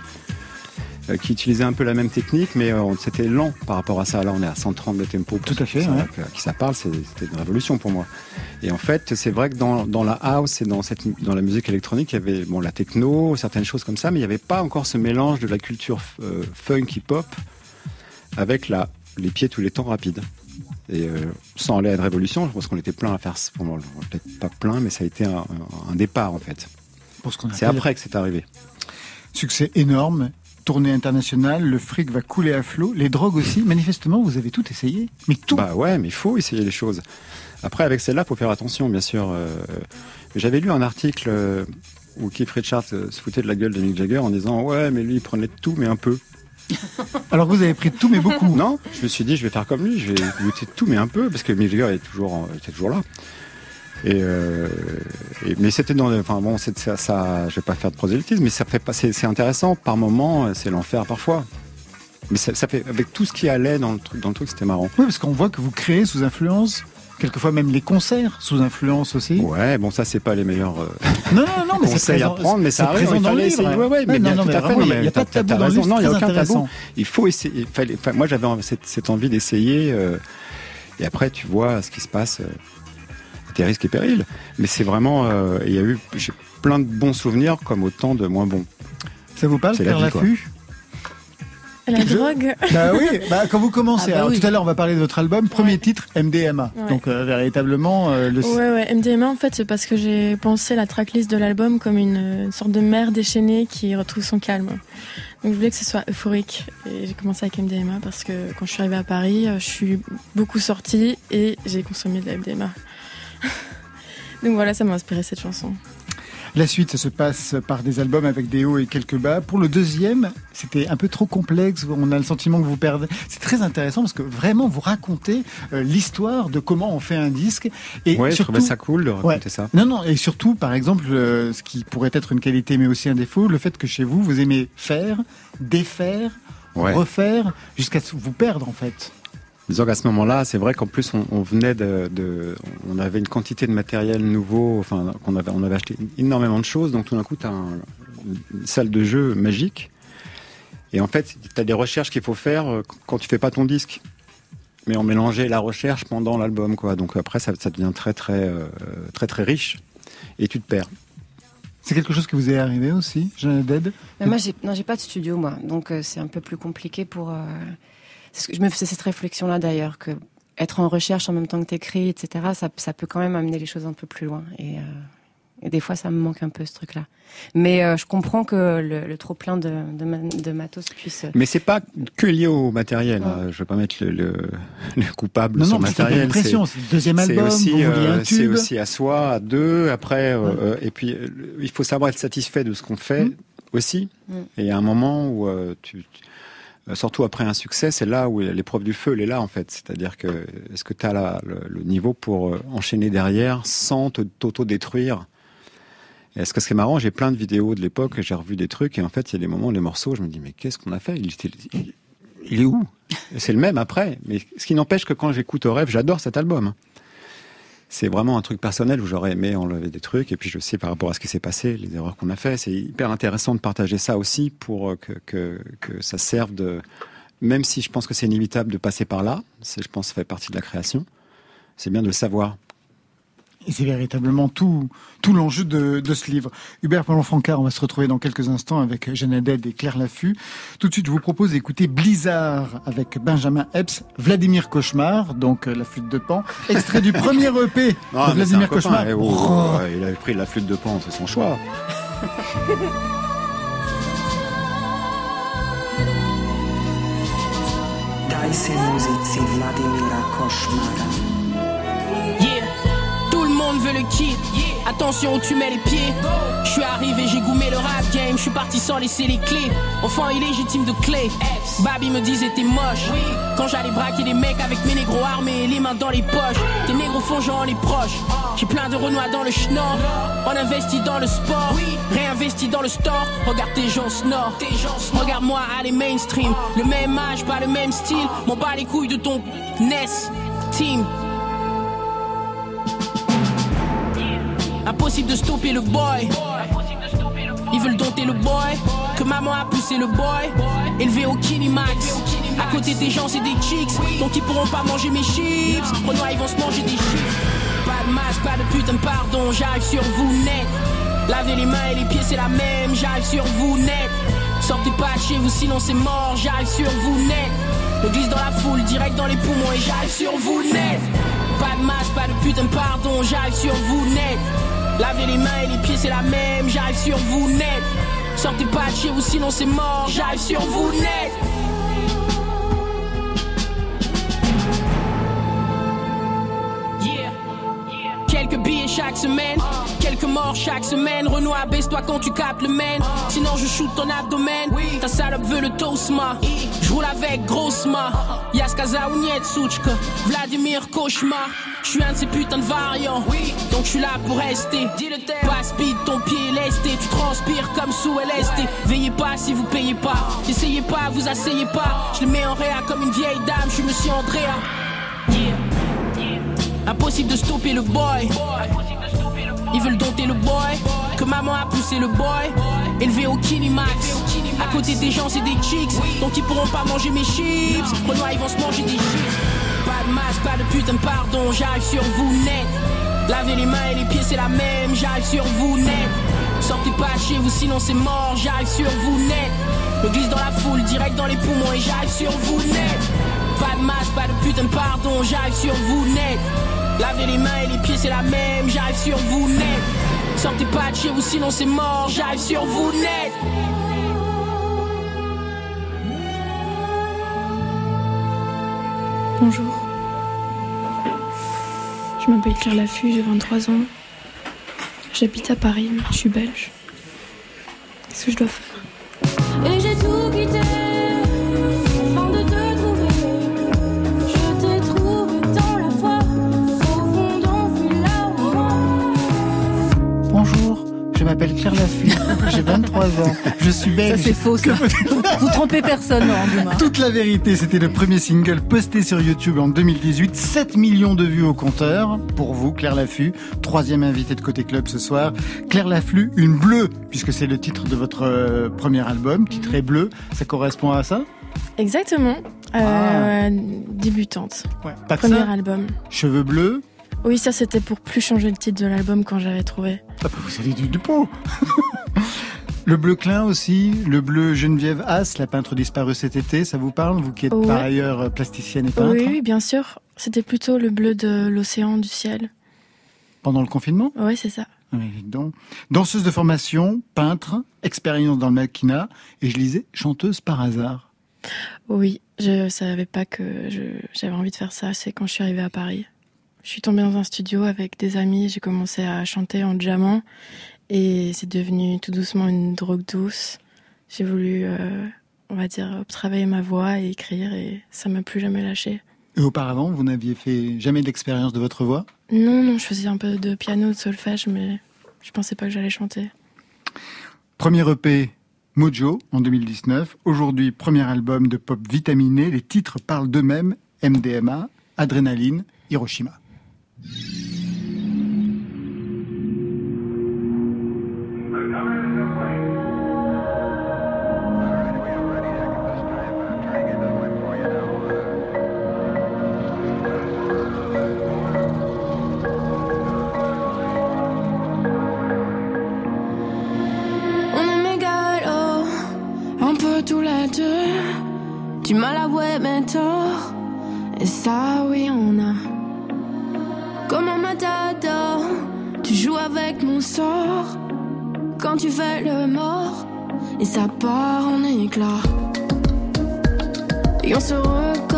Euh, qui utilisait un peu la même technique, mais euh, c'était lent par rapport à ça. Là, on est à 130 de tempo. Tout à fait, Ça, ouais. À qui ça parle, c'était une révolution pour moi. Et en fait, c'est vrai que dans, dans la house et dans, cette, dans la musique électronique, il y avait bon, la techno, certaines choses comme ça, mais il n'y avait pas encore ce mélange de la culture euh, funk hip-hop avec la, les pieds tous les temps rapides. Et euh, sans aller à une révolution, je pense qu'on était plein à faire. Peut-être pas plein, mais ça a été un, départ en fait. C'est après que c'est arrivé. Succès énorme, tournée internationale, le fric va couler à flot, les drogues aussi. Manifestement, vous avez tout essayé. Mais tout. Bah ouais, mais il faut essayer les choses. Après, avec celle-là, il faut faire attention, bien sûr. Euh, J'avais lu un article euh, où Keith Richards euh, se foutait de la gueule de Mick Jagger en disant Ouais, mais lui, il prenait tout, mais un peu. [LAUGHS] Alors vous avez pris tout, mais beaucoup. Non, je me suis dit, je vais faire comme lui, je vais goûter tout, mais un peu, parce que Mick Jagger est toujours, était toujours là. Et, euh, et- mais c'était dans, enfin bon, ça, ça, je vais pas faire de prosélytisme, mais ça fait pas, c'est intéressant par moment, euh, c'est l'enfer parfois. Mais ça, ça fait avec tout ce qui allait dans le truc, dans le truc, c'était marrant. Oui, parce qu'on voit que vous créez sous influence, quelquefois même les concerts sous influence aussi. Ouais, bon, ça c'est pas les meilleurs. euh, Non, non, non, mais [LAUGHS] c'est à prendre, mais ça arrive. présent Il dans le livre. Ouais, ouais, mais bien, non, non, tout à fait. il y a- pas de tabou dans livre, Non, il y a aucun tabou. Il faut essayer. il fallait- moi, j'avais cette, cette envie d'essayer. euh, et après, tu vois ce qui se passe. Tes risques et périls. Mais c'est vraiment. euh, Il y a eu j'ai plein de bons souvenirs, comme autant de moins bons. Ça vous parle, C'est la Pierre. Laffut La drogue Bah oui, bah, quand vous commencez, Ah bah alors oui. tout à l'heure on va parler de votre album, premier titre MDMA. Ouais. Donc euh, véritablement euh, le Ouais, ouais, MDMA en fait, c'est parce que j'ai pensé la tracklist de l'album comme une, une sorte de mer déchaînée qui retrouve son calme. Donc je voulais que ce soit euphorique. Et j'ai commencé avec MDMA parce que quand je suis arrivée à Paris, euh, je suis beaucoup sortie et j'ai consommé de la MDMA. Donc voilà, ça m'a inspiré cette chanson. La suite, ça se passe par des albums avec des hauts et quelques bas. Pour le deuxième, c'était un peu trop complexe. On a le sentiment que vous perdez. C'est très intéressant parce que vraiment, vous racontez euh, l'histoire de comment on fait un disque. Et ouais, je surtout, trouvais ça cool de raconter Ouais. ça. Non, non, et surtout, par exemple, euh, ce qui pourrait être une qualité mais aussi un défaut, le fait que chez vous, vous aimez faire, défaire, Ouais. refaire, jusqu'à vous perdre en fait. Disons qu'à ce moment-là, c'est vrai qu'en plus, on, on venait de, de- On avait une quantité de matériel nouveau, enfin, qu'on avait, on avait acheté énormément de choses, donc tout d'un coup, tu as une salle de jeu magique. Et en fait, tu as des recherches qu'il faut faire euh, quand tu fais pas ton disque. Mais on mélangeait la recherche pendant l'album, quoi. Donc après, ça, ça devient très, très, euh, très, très riche. Et tu te perds. C'est quelque chose qui vous est arrivé aussi, Jeanne Dead Mais moi, j'ai, non, j'ai pas de studio, moi. Donc, euh, c'est un peu plus compliqué pour. euh, je me faisais cette réflexion-là d'ailleurs, que être en recherche en même temps que t'écris, etc., ça, ça peut quand même amener les choses un peu plus loin. Et, euh, et des fois, ça me manque un peu ce truc-là. Mais euh, je comprends que le, le trop plein de, de, ma- de matos puisse. Mais c'est pas que lié au matériel. hein. Je vais pas mettre le, le, le coupable Non, sur non, matériel. une pression. C'est le deuxième c'est album, aussi, vous vouliez euh, c'est aussi à soi, à deux. Après, euh, euh, et puis euh, il faut savoir être satisfait de ce qu'on fait Mm. aussi. Mm. Et il y a un moment où euh, tu, tu- euh, surtout après un succès, c'est là où l'épreuve du feu, elle est là en fait. C'est-à-dire que est-ce que tu as le, niveau pour euh, enchaîner derrière sans t'auto-détruire? Et ce que ce qui est marrant, j'ai plein de vidéos de l'époque, j'ai revu des trucs, et en fait, il y a des moments, les morceaux, je me dis, mais qu'est-ce qu'on a fait? Il, est où? C'est le même après. Mais ce qui n'empêche que quand j'écoute au rêve, j'adore cet album. C'est vraiment un truc personnel où j'aurais aimé enlever des trucs, et puis je sais par rapport à ce qui s'est passé, les erreurs qu'on a fait. C'est hyper intéressant de partager ça aussi pour euh, que, que, que ça serve de. Même si je pense que c'est inévitable de passer par là, je pense, ça fait partie de la création. C'est bien de le savoir. Et c'est véritablement tout, tout l'enjeu de, de ce livre. Hubert Pallon-Francard, on va se retrouver dans quelques instants avec Jeanne Haddad et Claire Laffut. Tout de suite, je vous propose d'écouter Blizzard avec Benjamin Epps, Vladimir Cauchemar, donc euh, la flûte de Pan, extrait du premier EP [LAUGHS] Non, de Vladimir. Cauchemar. Eh, oh, Oh. ouais, il a pris la flûte de pan, c'est son choix. Da se muzici Vladimira Košmara. Tout le kit. Attention où tu mets les pieds. Je suis arrivé, j'ai goumé le rap game. Je suis parti sans laisser les clés. Enfant illégitime de clé. Babi me disait t'es moche. Quand j'allais braquer des mecs avec mes négros armés, les mains dans les poches. Des négros fongeants les proches. J'ai plein de renois dans le schnorr. On investit dans le sport, réinvesti dans le store. Regarde tes gens snore. Regarde-moi aller mainstream. Le même âge, pas le même style. M'en bats les couilles de ton NES team. Impossible de stopper le boy. Ils veulent dompter le boy. Que maman a poussé le boy. Élevé au Kinimax. À côté des gens, c'est des chicks. Donc ils pourront pas manger mes chips. Renoir, ils vont se manger des chips. Pas de masque, pas de putain pardon. J'arrive sur vous net. Lavez les mains et les pieds, c'est la même. J'arrive sur vous net. Sortez pas de chez vous, sinon c'est mort. J'arrive sur vous net. Je glisse dans la foule, direct dans les poumons et j'arrive sur vous net. Pas de masque, pas de putain pardon. J'arrive sur vous net. Lavez les mains et les pieds, c'est la même. J'arrive sur vous net. Sortez pas de chez vous, sinon c'est mort. J'arrive sur vous net. Quelques billets chaque semaine, quelques morts chaque semaine. Renoir, baisse-toi quand tu captes le main. Sinon, je shoot ton abdomen. Ta salope veut le toastma. Je roule avec grossma. Yaskaza ou Nietsuchka. Vladimir Cauchemar. Je suis un de ces putains de variants. Donc je suis là pour rester. Pas speed, ton pied est lesté. Tu transpires comme sous LSD. Veillez pas si vous payez pas. Essayez pas, vous asseyez pas. Je le mets en réa comme une vieille dame. Je suis monsieur Andrea. Yeah. Impossible de stopper le boy. Ils veulent dompter le boy. Que maman a poussé le boy. Élevé au Kinimax. À côté des gens, c'est des chicks. Donc ils pourront pas manger mes chips. Renoir, ils vont se manger des chips. Pas de masque, pas de putain pardon. J'arrive sur vous net. Lavez les mains et les pieds, c'est la même. J'arrive sur vous net. Sortez pas chez vous, sinon c'est mort. J'arrive sur vous net. Je glisse dans la foule, direct dans les poumons et j'arrive sur vous net. Pas de masque, pas de putain pardon. J'arrive sur vous net. Lavez les mains et les pieds, c'est la même. J'arrive sur vous net. Sortez pas de chez vous, sinon c'est mort. J'arrive sur vous net. Bonjour. Je m'appelle Claire Laffut, j'ai 23 ans. J'habite à Paris, je suis belge. Qu'est-ce que je dois faire? Et j'ai tout quitté m'appelle Claire Laffut, j'ai 23 ans, je suis belge. Ça, c'est faux, ça. Vous trompez personne, Laurent Dumas. Toute la vérité, c'était le premier single posté sur YouTube en 2018. 7 millions de vues au compteur. Pour vous, Claire Laffut, troisième invitée de Côté Club ce soir. Claire Laffut, une bleue, puisque c'est le titre de votre euh, premier album, titré Bleu. Ça correspond à ça? Exactement. Euh, Débutante. Pas que Premier ça? album. Cheveux bleus Oui, ça c'était pour plus changer le titre de l'album quand j'avais trouvé. Ah bah, vous avez du, du pot [LAUGHS] Le bleu clin aussi, le bleu Geneviève As, la peintre disparue cet été, ça vous parle Vous qui êtes Ouais. par ailleurs euh, plasticienne et peintre Oui, oui, bien sûr. C'était plutôt le bleu de l'océan, du ciel. pendant le confinement Oui, c'est ça. Ah, donc. Danseuse de formation, peintre, expérience dans le maquina, et je lisais chanteuse par hasard. Oui, je savais pas que j'avais envie de faire ça. C'est quand je suis arrivée à Paris. Je suis tombée dans un studio avec des amis. J'ai commencé à chanter en jamant. Et c'est devenu tout doucement une drogue douce. J'ai voulu, euh, on va dire, travailler ma voix et écrire. Et ça m'a plus jamais lâché. Et auparavant, vous n'aviez fait jamais d'expérience de votre voix? Non, non, je faisais un peu de piano, de solfège, mais je pensais pas que j'allais chanter. Premier EP, Mojo, en 2019. Aujourd'hui, premier album de pop vitaminé. Les titres parlent d'eux-mêmes. MDMA, Adrénaline, Hiroshima. Du mal à ouais, mais tort. Et ça, oui, on a. Quand tu fais le mort, et ça part en éclat. Et on se recolle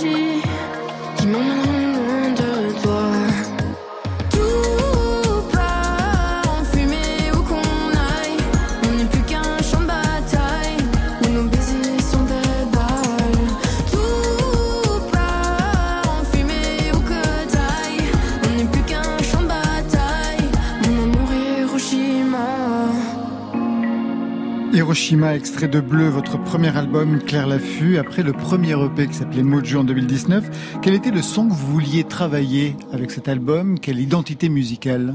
stratégies qui m'emmèneront Hiroshima, extrait de Bleu, votre premier album Claire Laffut, après le premier EP qui s'appelait Mojo en 2019. Quel était le son que vous vouliez travailler avec cet album? Quelle identité musicale?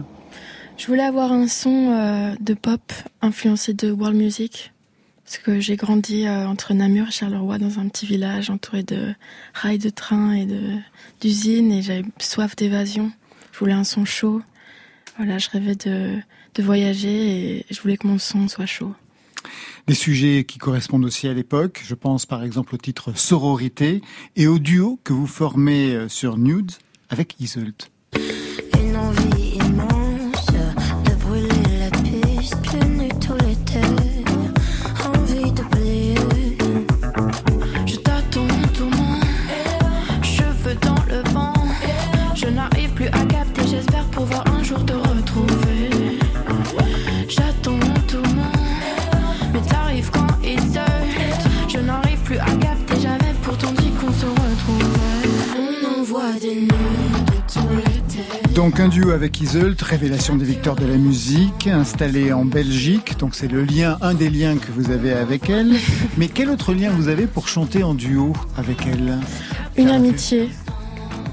Je voulais avoir un son euh, de pop influencé de world music. Parce que j'ai grandi euh, entre Namur et Charleroi dans un petit village entouré de rails de train et d'usines et j'avais soif d'évasion. Je voulais un son chaud. Voilà, je rêvais de, de voyager et je voulais que mon son soit chaud. Des sujets qui correspondent aussi à l'époque. Je pense par exemple au titre Sororité et au duo que vous formez euh, sur Nudes avec Iseult. Donc un duo avec Iseult, révélation des victoires de la musique, installée en Belgique. Donc c'est le lien, un des liens que vous avez avec elle. [LAUGHS] Mais quel autre lien vous avez pour chanter en duo avec elle? Une amitié.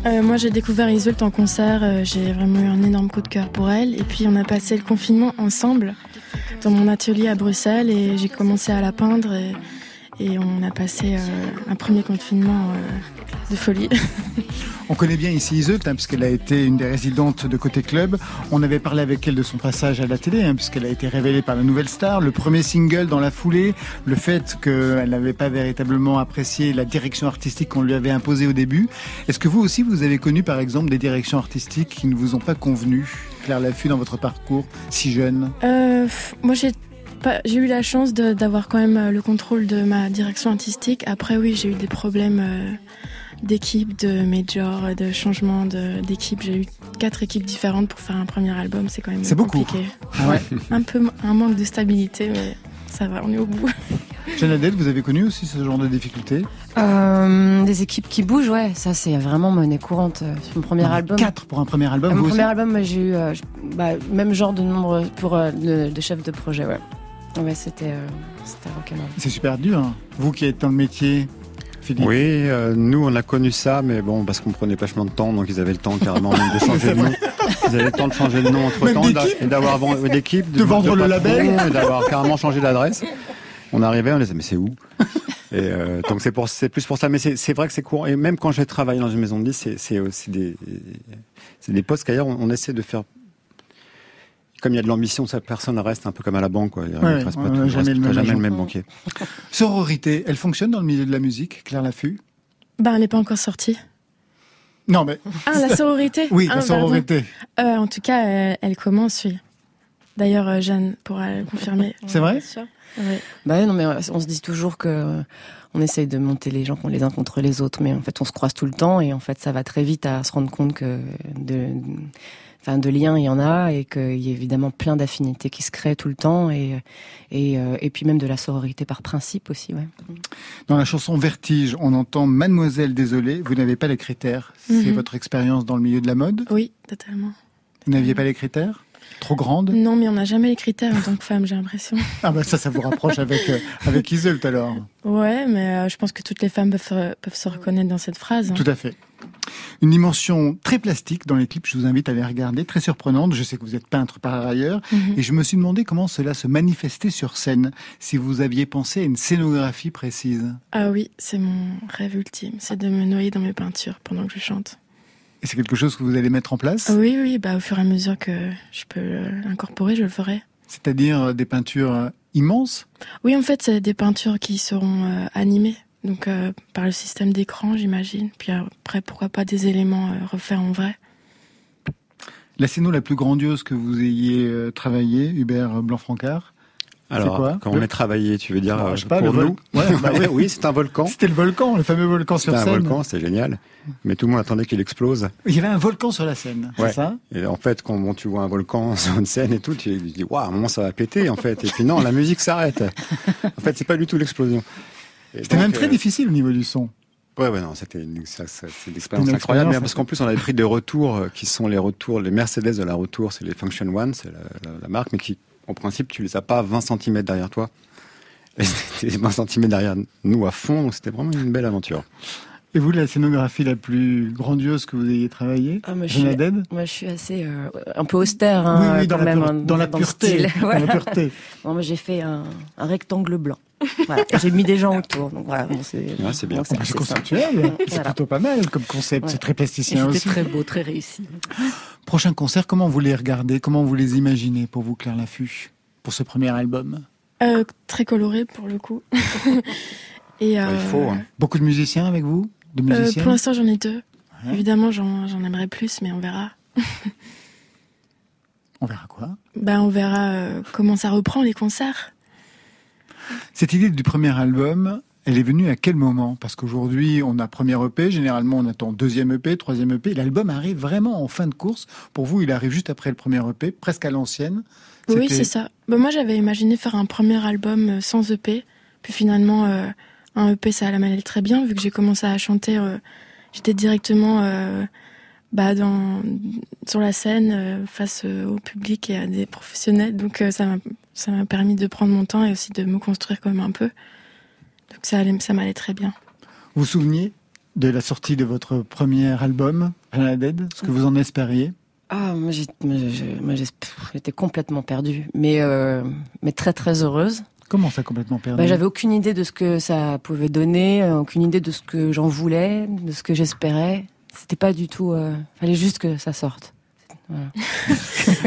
Euh, moi, j'ai découvert Iseult en concert. euh, j'ai vraiment eu un énorme coup de cœur pour elle. Et puis, on a passé le confinement ensemble dans mon atelier à Bruxelles et j'ai commencé à la peindre. Et, et on a passé euh, un premier confinement de folie. [LAUGHS] On connaît bien ici Iseult, hein, puisqu'elle a été une des résidentes de Côté Club. On avait parlé avec elle de son passage à la télé, hein, puisqu'elle a été révélée par la Nouvelle Star. Le premier single dans la foulée, le fait qu'elle n'avait pas véritablement apprécié la direction artistique qu'on lui avait imposée au début. Est-ce que vous aussi, vous avez connu par exemple des directions artistiques qui ne vous ont pas convenu, Claire Laffut, dans votre parcours si jeune? Euh, moi, j'ai eu la chance d'avoir quand même le contrôle de ma direction artistique. Après, oui, j'ai eu des problèmes euh, d'équipe, de major, de changement de- d'équipe. J'ai eu quatre équipes différentes pour faire un premier album. C'est quand même C'est beaucoup. compliqué. Ah ouais. [LAUGHS] un peu un manque de stabilité, mais ça va, on est au bout. [LAUGHS] Jeanne vous avez connu aussi ce genre de difficultés Euh, des équipes qui bougent, ouais, ça c'est vraiment monnaie courante. euh, Sur mon premier Non, album. Quatre pour un premier album, vous mon aussi premier album, j'ai eu euh, bah, même genre de nombre pour euh, de, de chef de projet, ouais. Ouais, c'était euh, c'était rock'n'roll. C'est super dur. hein. Vous qui êtes dans le métier, Philippe. Oui, euh, nous on a connu ça, mais bon, parce qu'on prenait pas chemin de temps, donc ils avaient le temps carrément même de [LAUGHS] changer de nom. Ils avaient le temps de changer de nom entre temps et d'avoir vendu d'équipe, De vendre le label. et d'avoir carrément changé d'adresse. On arrivait, on disait mais c'est où? [LAUGHS] Et euh, donc c'est pour c'est plus pour ça, mais c'est vrai que c'est courant. Et même quand j'ai travaillé dans une maison de disques, c'est c'est aussi des c'est des postes qu'ailleurs on, on essaie de faire. Comme il y a de l'ambition, personne reste un peu comme à la banque, quoi. Il Ouais, reste pas tout- jamais reste le même jamais agent. le même banquier. [LAUGHS] Sororité, elle fonctionne dans le milieu de la musique, Claire Laffut? Bah, elle n'est pas encore sortie. Non, mais. Ah, la sororité [LAUGHS] Oui, Ah, la pardon. sororité. Euh, En tout cas, elle, elle commence, oui. D'ailleurs, euh, Jeanne pourra le confirmer. [LAUGHS] C'est vrai? Bien sûr. Ouais. Bah non, mais on se dit toujours que euh, on essaye de monter les gens les uns contre les autres, mais en fait on se croise tout le temps et en fait ça va très vite à se rendre compte que de, enfin de liens il y en a et qu'il y a évidemment plein d'affinités qui se créent tout le temps et et, euh, et puis même de la sororité par principe aussi, ouais. Dans la chanson Vertige, on entend Mademoiselle désolée, vous n'avez pas les critères. C'est Mhm. votre expérience dans le milieu de la mode? Oui, totalement. Vous n'aviez pas les critères? Trop grande? Non, mais on n'a jamais les critères en tant que femme, j'ai l'impression. [LAUGHS] Ah bah ça, ça vous rapproche avec, euh, avec Iseult alors. Ouais, mais euh, je pense que toutes les femmes peuvent, se- peuvent se reconnaître dans cette phrase. hein. Tout à fait. Une dimension très plastique dans les clips, je vous invite à les regarder, très surprenante. Je sais que vous êtes peintre par ailleurs, Mhm. et je me suis demandé comment cela se manifestait sur scène, si vous aviez pensé à une scénographie précise. Ah oui, c'est mon rêve ultime, c'est de me noyer dans mes peintures pendant que je chante. Et c'est quelque chose que vous allez mettre en place? Oui, oui, bah au fur et à mesure que je peux l'incorporer, je le ferai. C'est-à-dire euh, des peintures euh, immenses? Oui, en fait, c'est des peintures qui seront euh, animées, donc euh, par le système d'écran, j'imagine. Puis après, pourquoi pas des éléments euh, refaits en vrai. La scéno la plus grandiose que vous ayez euh, travaillé, Hubert Blanc-Francard c'est Alors, quoi quand on met travaillé, tu veux dire euh, je sais pas, pour le vol- nous [LAUGHS] Ouais, bah ouais. Oui, c'est un volcan. [LAUGHS] C'était le volcan, le fameux volcan sur C'était un scène. volcan, c'est génial. Mais tout le monde attendait qu'il explose. Il y avait un volcan sur la scène, Ouais. c'est ça? Et en fait, quand bon, tu vois un volcan [LAUGHS] sur une scène et tout, tu te dis, waouh, à un moment ça va péter, en fait. Et puis non, la musique s'arrête. En fait, c'est pas du tout l'explosion. C'était même très euh, difficile au niveau du son. Ouais, ouais, non, c'était une, ça, ça- c'est une une expérience incroyable. expérience, mais Parce qu'en plus, on avait pris des retours euh, qui sont les retours, les Mercedes de la retour, c'est les Function One, c'est la, la- la marque, mais qui, en principe, tu les as pas 20 cm derrière toi. Et [LAUGHS] c'était 20 cm derrière nous à fond, donc c'était vraiment une belle aventure. Et vous, la scénographie la plus grandiose que vous ayez travaillée Ah, moi, je suis, moi, je suis assez euh, un peu austère, hein, Oui, oui, dans la même, pure- hein, dans la pureté, la. [LAUGHS] Bon, moi, j'ai fait un, un rectangle blanc. Voilà. [LAUGHS] J'ai mis des gens autour. Donc voilà, bon, c'est Ouais, c'est bien. C'est assez conceptuel, c'est Voilà. plutôt pas mal comme concept, Ouais. c'est très plasticien C'était aussi. très beau, très réussi. Prochain concert, comment vous les regardez? Comment vous les imaginez pour vous, Claire Laffut, pour ce premier album? Euh, très coloré pour le coup. [LAUGHS] Et, euh, il faut. hein. Beaucoup de musiciens avec vous? De euh, musiciens pour l'instant, j'en ai deux. Ouais. Évidemment, j'en aimerais plus, mais on verra. On verra quoi? Bah, on verra euh, comment ça reprend les concerts. Cette idée du premier album, elle est venue à quel moment? Parce qu'aujourd'hui, on a premier EP, généralement on attend deuxième EP, troisième EP. L'album arrive vraiment en fin de course. Pour vous, il arrive juste après le premier EP, presque à l'ancienne. Oui, c'est ça. Bah, moi, j'avais imaginé faire un premier album euh, sans EP. Puis finalement, euh, un EP, ça allait très bien, vu que j'ai commencé à chanter. euh, J'étais directement euh, bah, dans, sur la scène, euh, face euh, au public et à des professionnels. Donc euh, ça m'a ça m'a permis de prendre mon temps et aussi de me construire quand même un peu. Donc ça allait, ça m'allait très bien. Vous vous souveniez de la sortie de votre premier album, Dead Ce que vous en espériez? Ah, moi, j'étais complètement perdue, mais euh, mais très très heureuse. Comment ça complètement perdu Bah, j'avais aucune idée de ce que ça pouvait donner, aucune idée de ce que j'en voulais, de ce que j'espérais. C'était pas du tout. Euh, fallait juste que ça sorte. Voilà. [LAUGHS]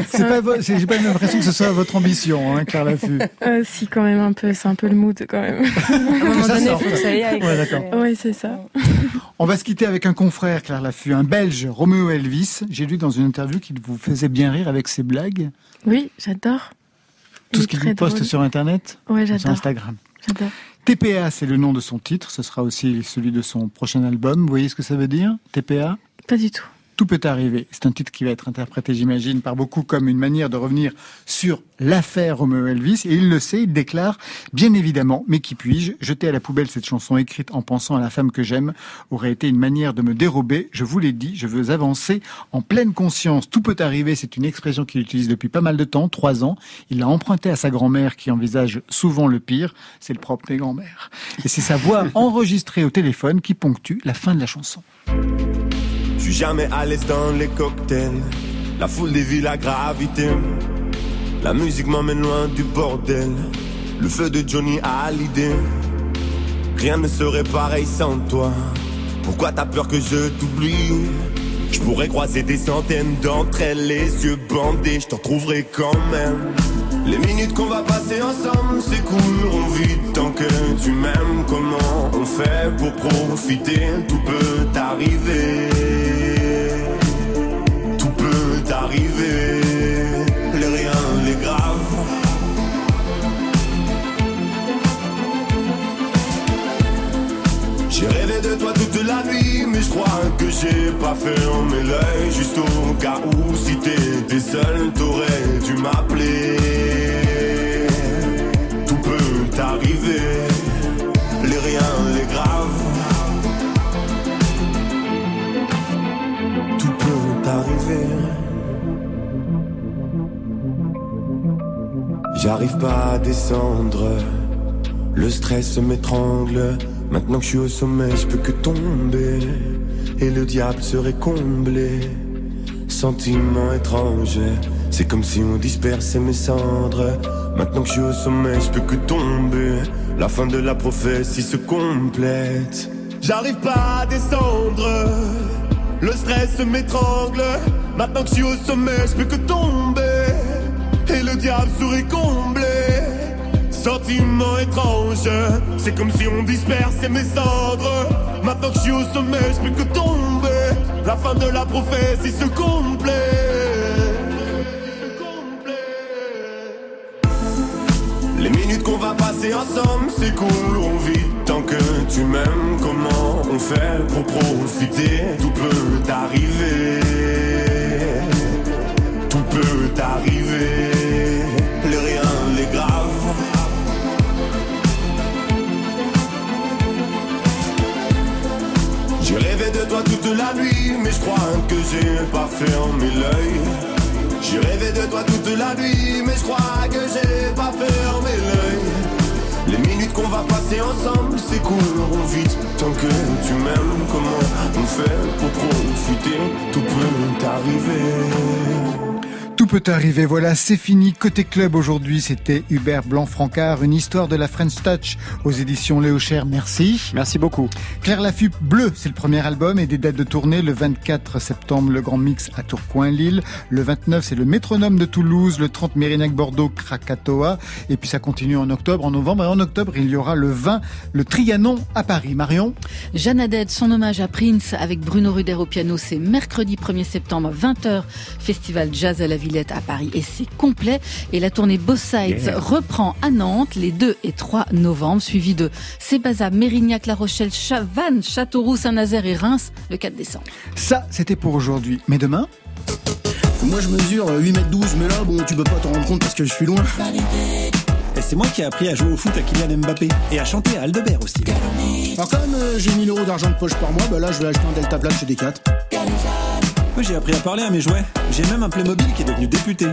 C'est pas, j'ai pas l'impression que ce soit votre ambition, hein, Claire Laffut. Euh, si, quand même un peu. C'est un peu le mood quand même. [LAUGHS] À un moment ça donné, sorte. faut que ça y aille. Ouais, d'accord. oui, c'est ça. [LAUGHS] On va se quitter avec un confrère, Claire Laffut, un Belge, Roméo Elvis. J'ai lu dans une interview qu'il vous faisait bien rire avec ses blagues. Oui, j'adore. Tout Il ce qu'il poste drôle. sur Internet, Ouais, sur j'adore. Instagram. J'adore. TPA, c'est le nom de son titre. Ce sera aussi celui de son prochain album. Vous voyez ce que ça veut dire TPA Pas du tout. Tout peut arriver. C'est un titre qui va être interprété, j'imagine, par beaucoup comme une manière de revenir sur l'affaire Romeo Elvis. Et il le sait, il déclare, bien évidemment, mais qui puis-je Jeter à la poubelle cette chanson écrite en pensant à la femme que j'aime aurait été une manière de me dérober. Je vous l'ai dit, je veux avancer en pleine conscience. Tout peut arriver, c'est une expression qu'il utilise depuis pas mal de temps, trois ans. Il l'a emprunté à sa grand-mère qui envisage souvent le pire. C'est le propre des grand-mères. Et c'est sa voix [LAUGHS] enregistrée au téléphone qui ponctue la fin de la chanson. Suis jamais à l'aise dans les cocktails. La foule dévie la gravité. La musique m'emmène loin du bordel. Le feu de Johnny a l'idée. Rien ne serait pareil sans toi. Pourquoi t'as peur que je t'oublie? Je pourrais croiser des centaines d'entre elles, les yeux bandés, je t'en trouverai quand même. Les minutes qu'on va passer ensemble s'écouleront vite tant que tu m'aimes. Comment on fait pour profiter? Tout peut arriver. Tout peut arriver. Le stress m'étrangle. Maintenant que je suis au sommet, je peux que tomber. Et le diable serait comblé. Sentiment étrange. C'est comme si on dispersait mes cendres. Maintenant que je suis au sommet, je peux que tomber. La fin de la prophétie se complète. J'arrive pas à descendre. Le stress m'étrangle. Maintenant que je suis au sommet, je peux que tomber. Et le diable serait comblé. Sentiment étrange. C'est comme si on dispersait mes cendres. Maintenant que je suis au sommet, je peux que tomber. La fin de la prophétie se complète. Les minutes qu'on va passer ensemble, c'est cool, on tant que tu m'aimes. Comment on fait pour profiter? Tout peut arriver, tout peut arriver. Le rien, les grave. Rêvé de toi toute la nuit, mais je crois que j'ai pas fermé l'œil. J'ai rêvé de toi toute la nuit, mais je crois que j'ai pas fermé l'œil. Les minutes qu'on va passer ensemble, on vite tant que tu m'aimes. Comment on fait pour profiter? Tout peut arriver. Tout peut arriver, voilà, c'est fini. Côté club aujourd'hui, c'était Hubert Blanc-Francard, une histoire de la French Touch aux éditions Léo Cher. Merci. Merci beaucoup. Claire Laffut, Bleu, c'est le premier album et des dates de tournée. Le 24 septembre, le Grand Mix à Tourcoing-Lille. Le 29, c'est le Métronome de Toulouse. Le 30, Mérignac-Bordeaux, Krakatoa. Et puis ça continue en octobre, en novembre. Et en octobre, il y aura le 20, le Trianon à Paris. Marion? Jeanne Haddad, son hommage à Prince avec Bruno Ruder au piano, c'est mercredi 1er septembre, 20h, Festival Jazz à la Villette à Paris et c'est complet. Et la tournée Boss Sides Yeah. reprend à Nantes les 2 et 3 novembre, suivi de Sébaza, Mérignac, La Rochelle, Chavannes, Châteauroux, Saint-Nazaire et Reims le 4 décembre. Ça, c'était pour aujourd'hui. Mais demain? Moi je mesure 8 mètres 12, mais là bon tu peux pas t'en rendre compte parce que je suis loin. Et c'est moi qui ai appris à jouer au foot à Kylian Mbappé et à chanter à Aldebert aussi. Alors comme euh, j'ai 1000 euros d'argent de poche par mois, bah là je vais acheter un Delta Plate chez Decat. J'ai appris à parler à mes jouets. J'ai même un Playmobil qui est devenu député.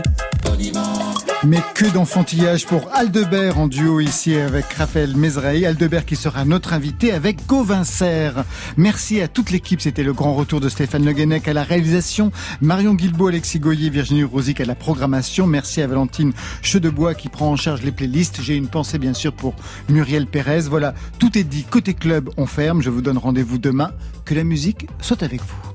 Mais que d'enfantillage pour Aldebert en duo ici avec Raphaël Mézraï. Aldebert qui sera notre invité avec Gauvin Serre. Merci à toute l'équipe. C'était le grand retour de Stéphane Le à la réalisation. Marion Guilbault, Alexis Goyer, Virginie Rosic à la programmation. Merci à Valentine Chedebois qui prend en charge les playlists. J'ai une pensée bien sûr pour Muriel Pérez. Voilà, tout est dit. Côté club, on ferme. Je vous donne rendez-vous demain. Que la musique soit avec vous.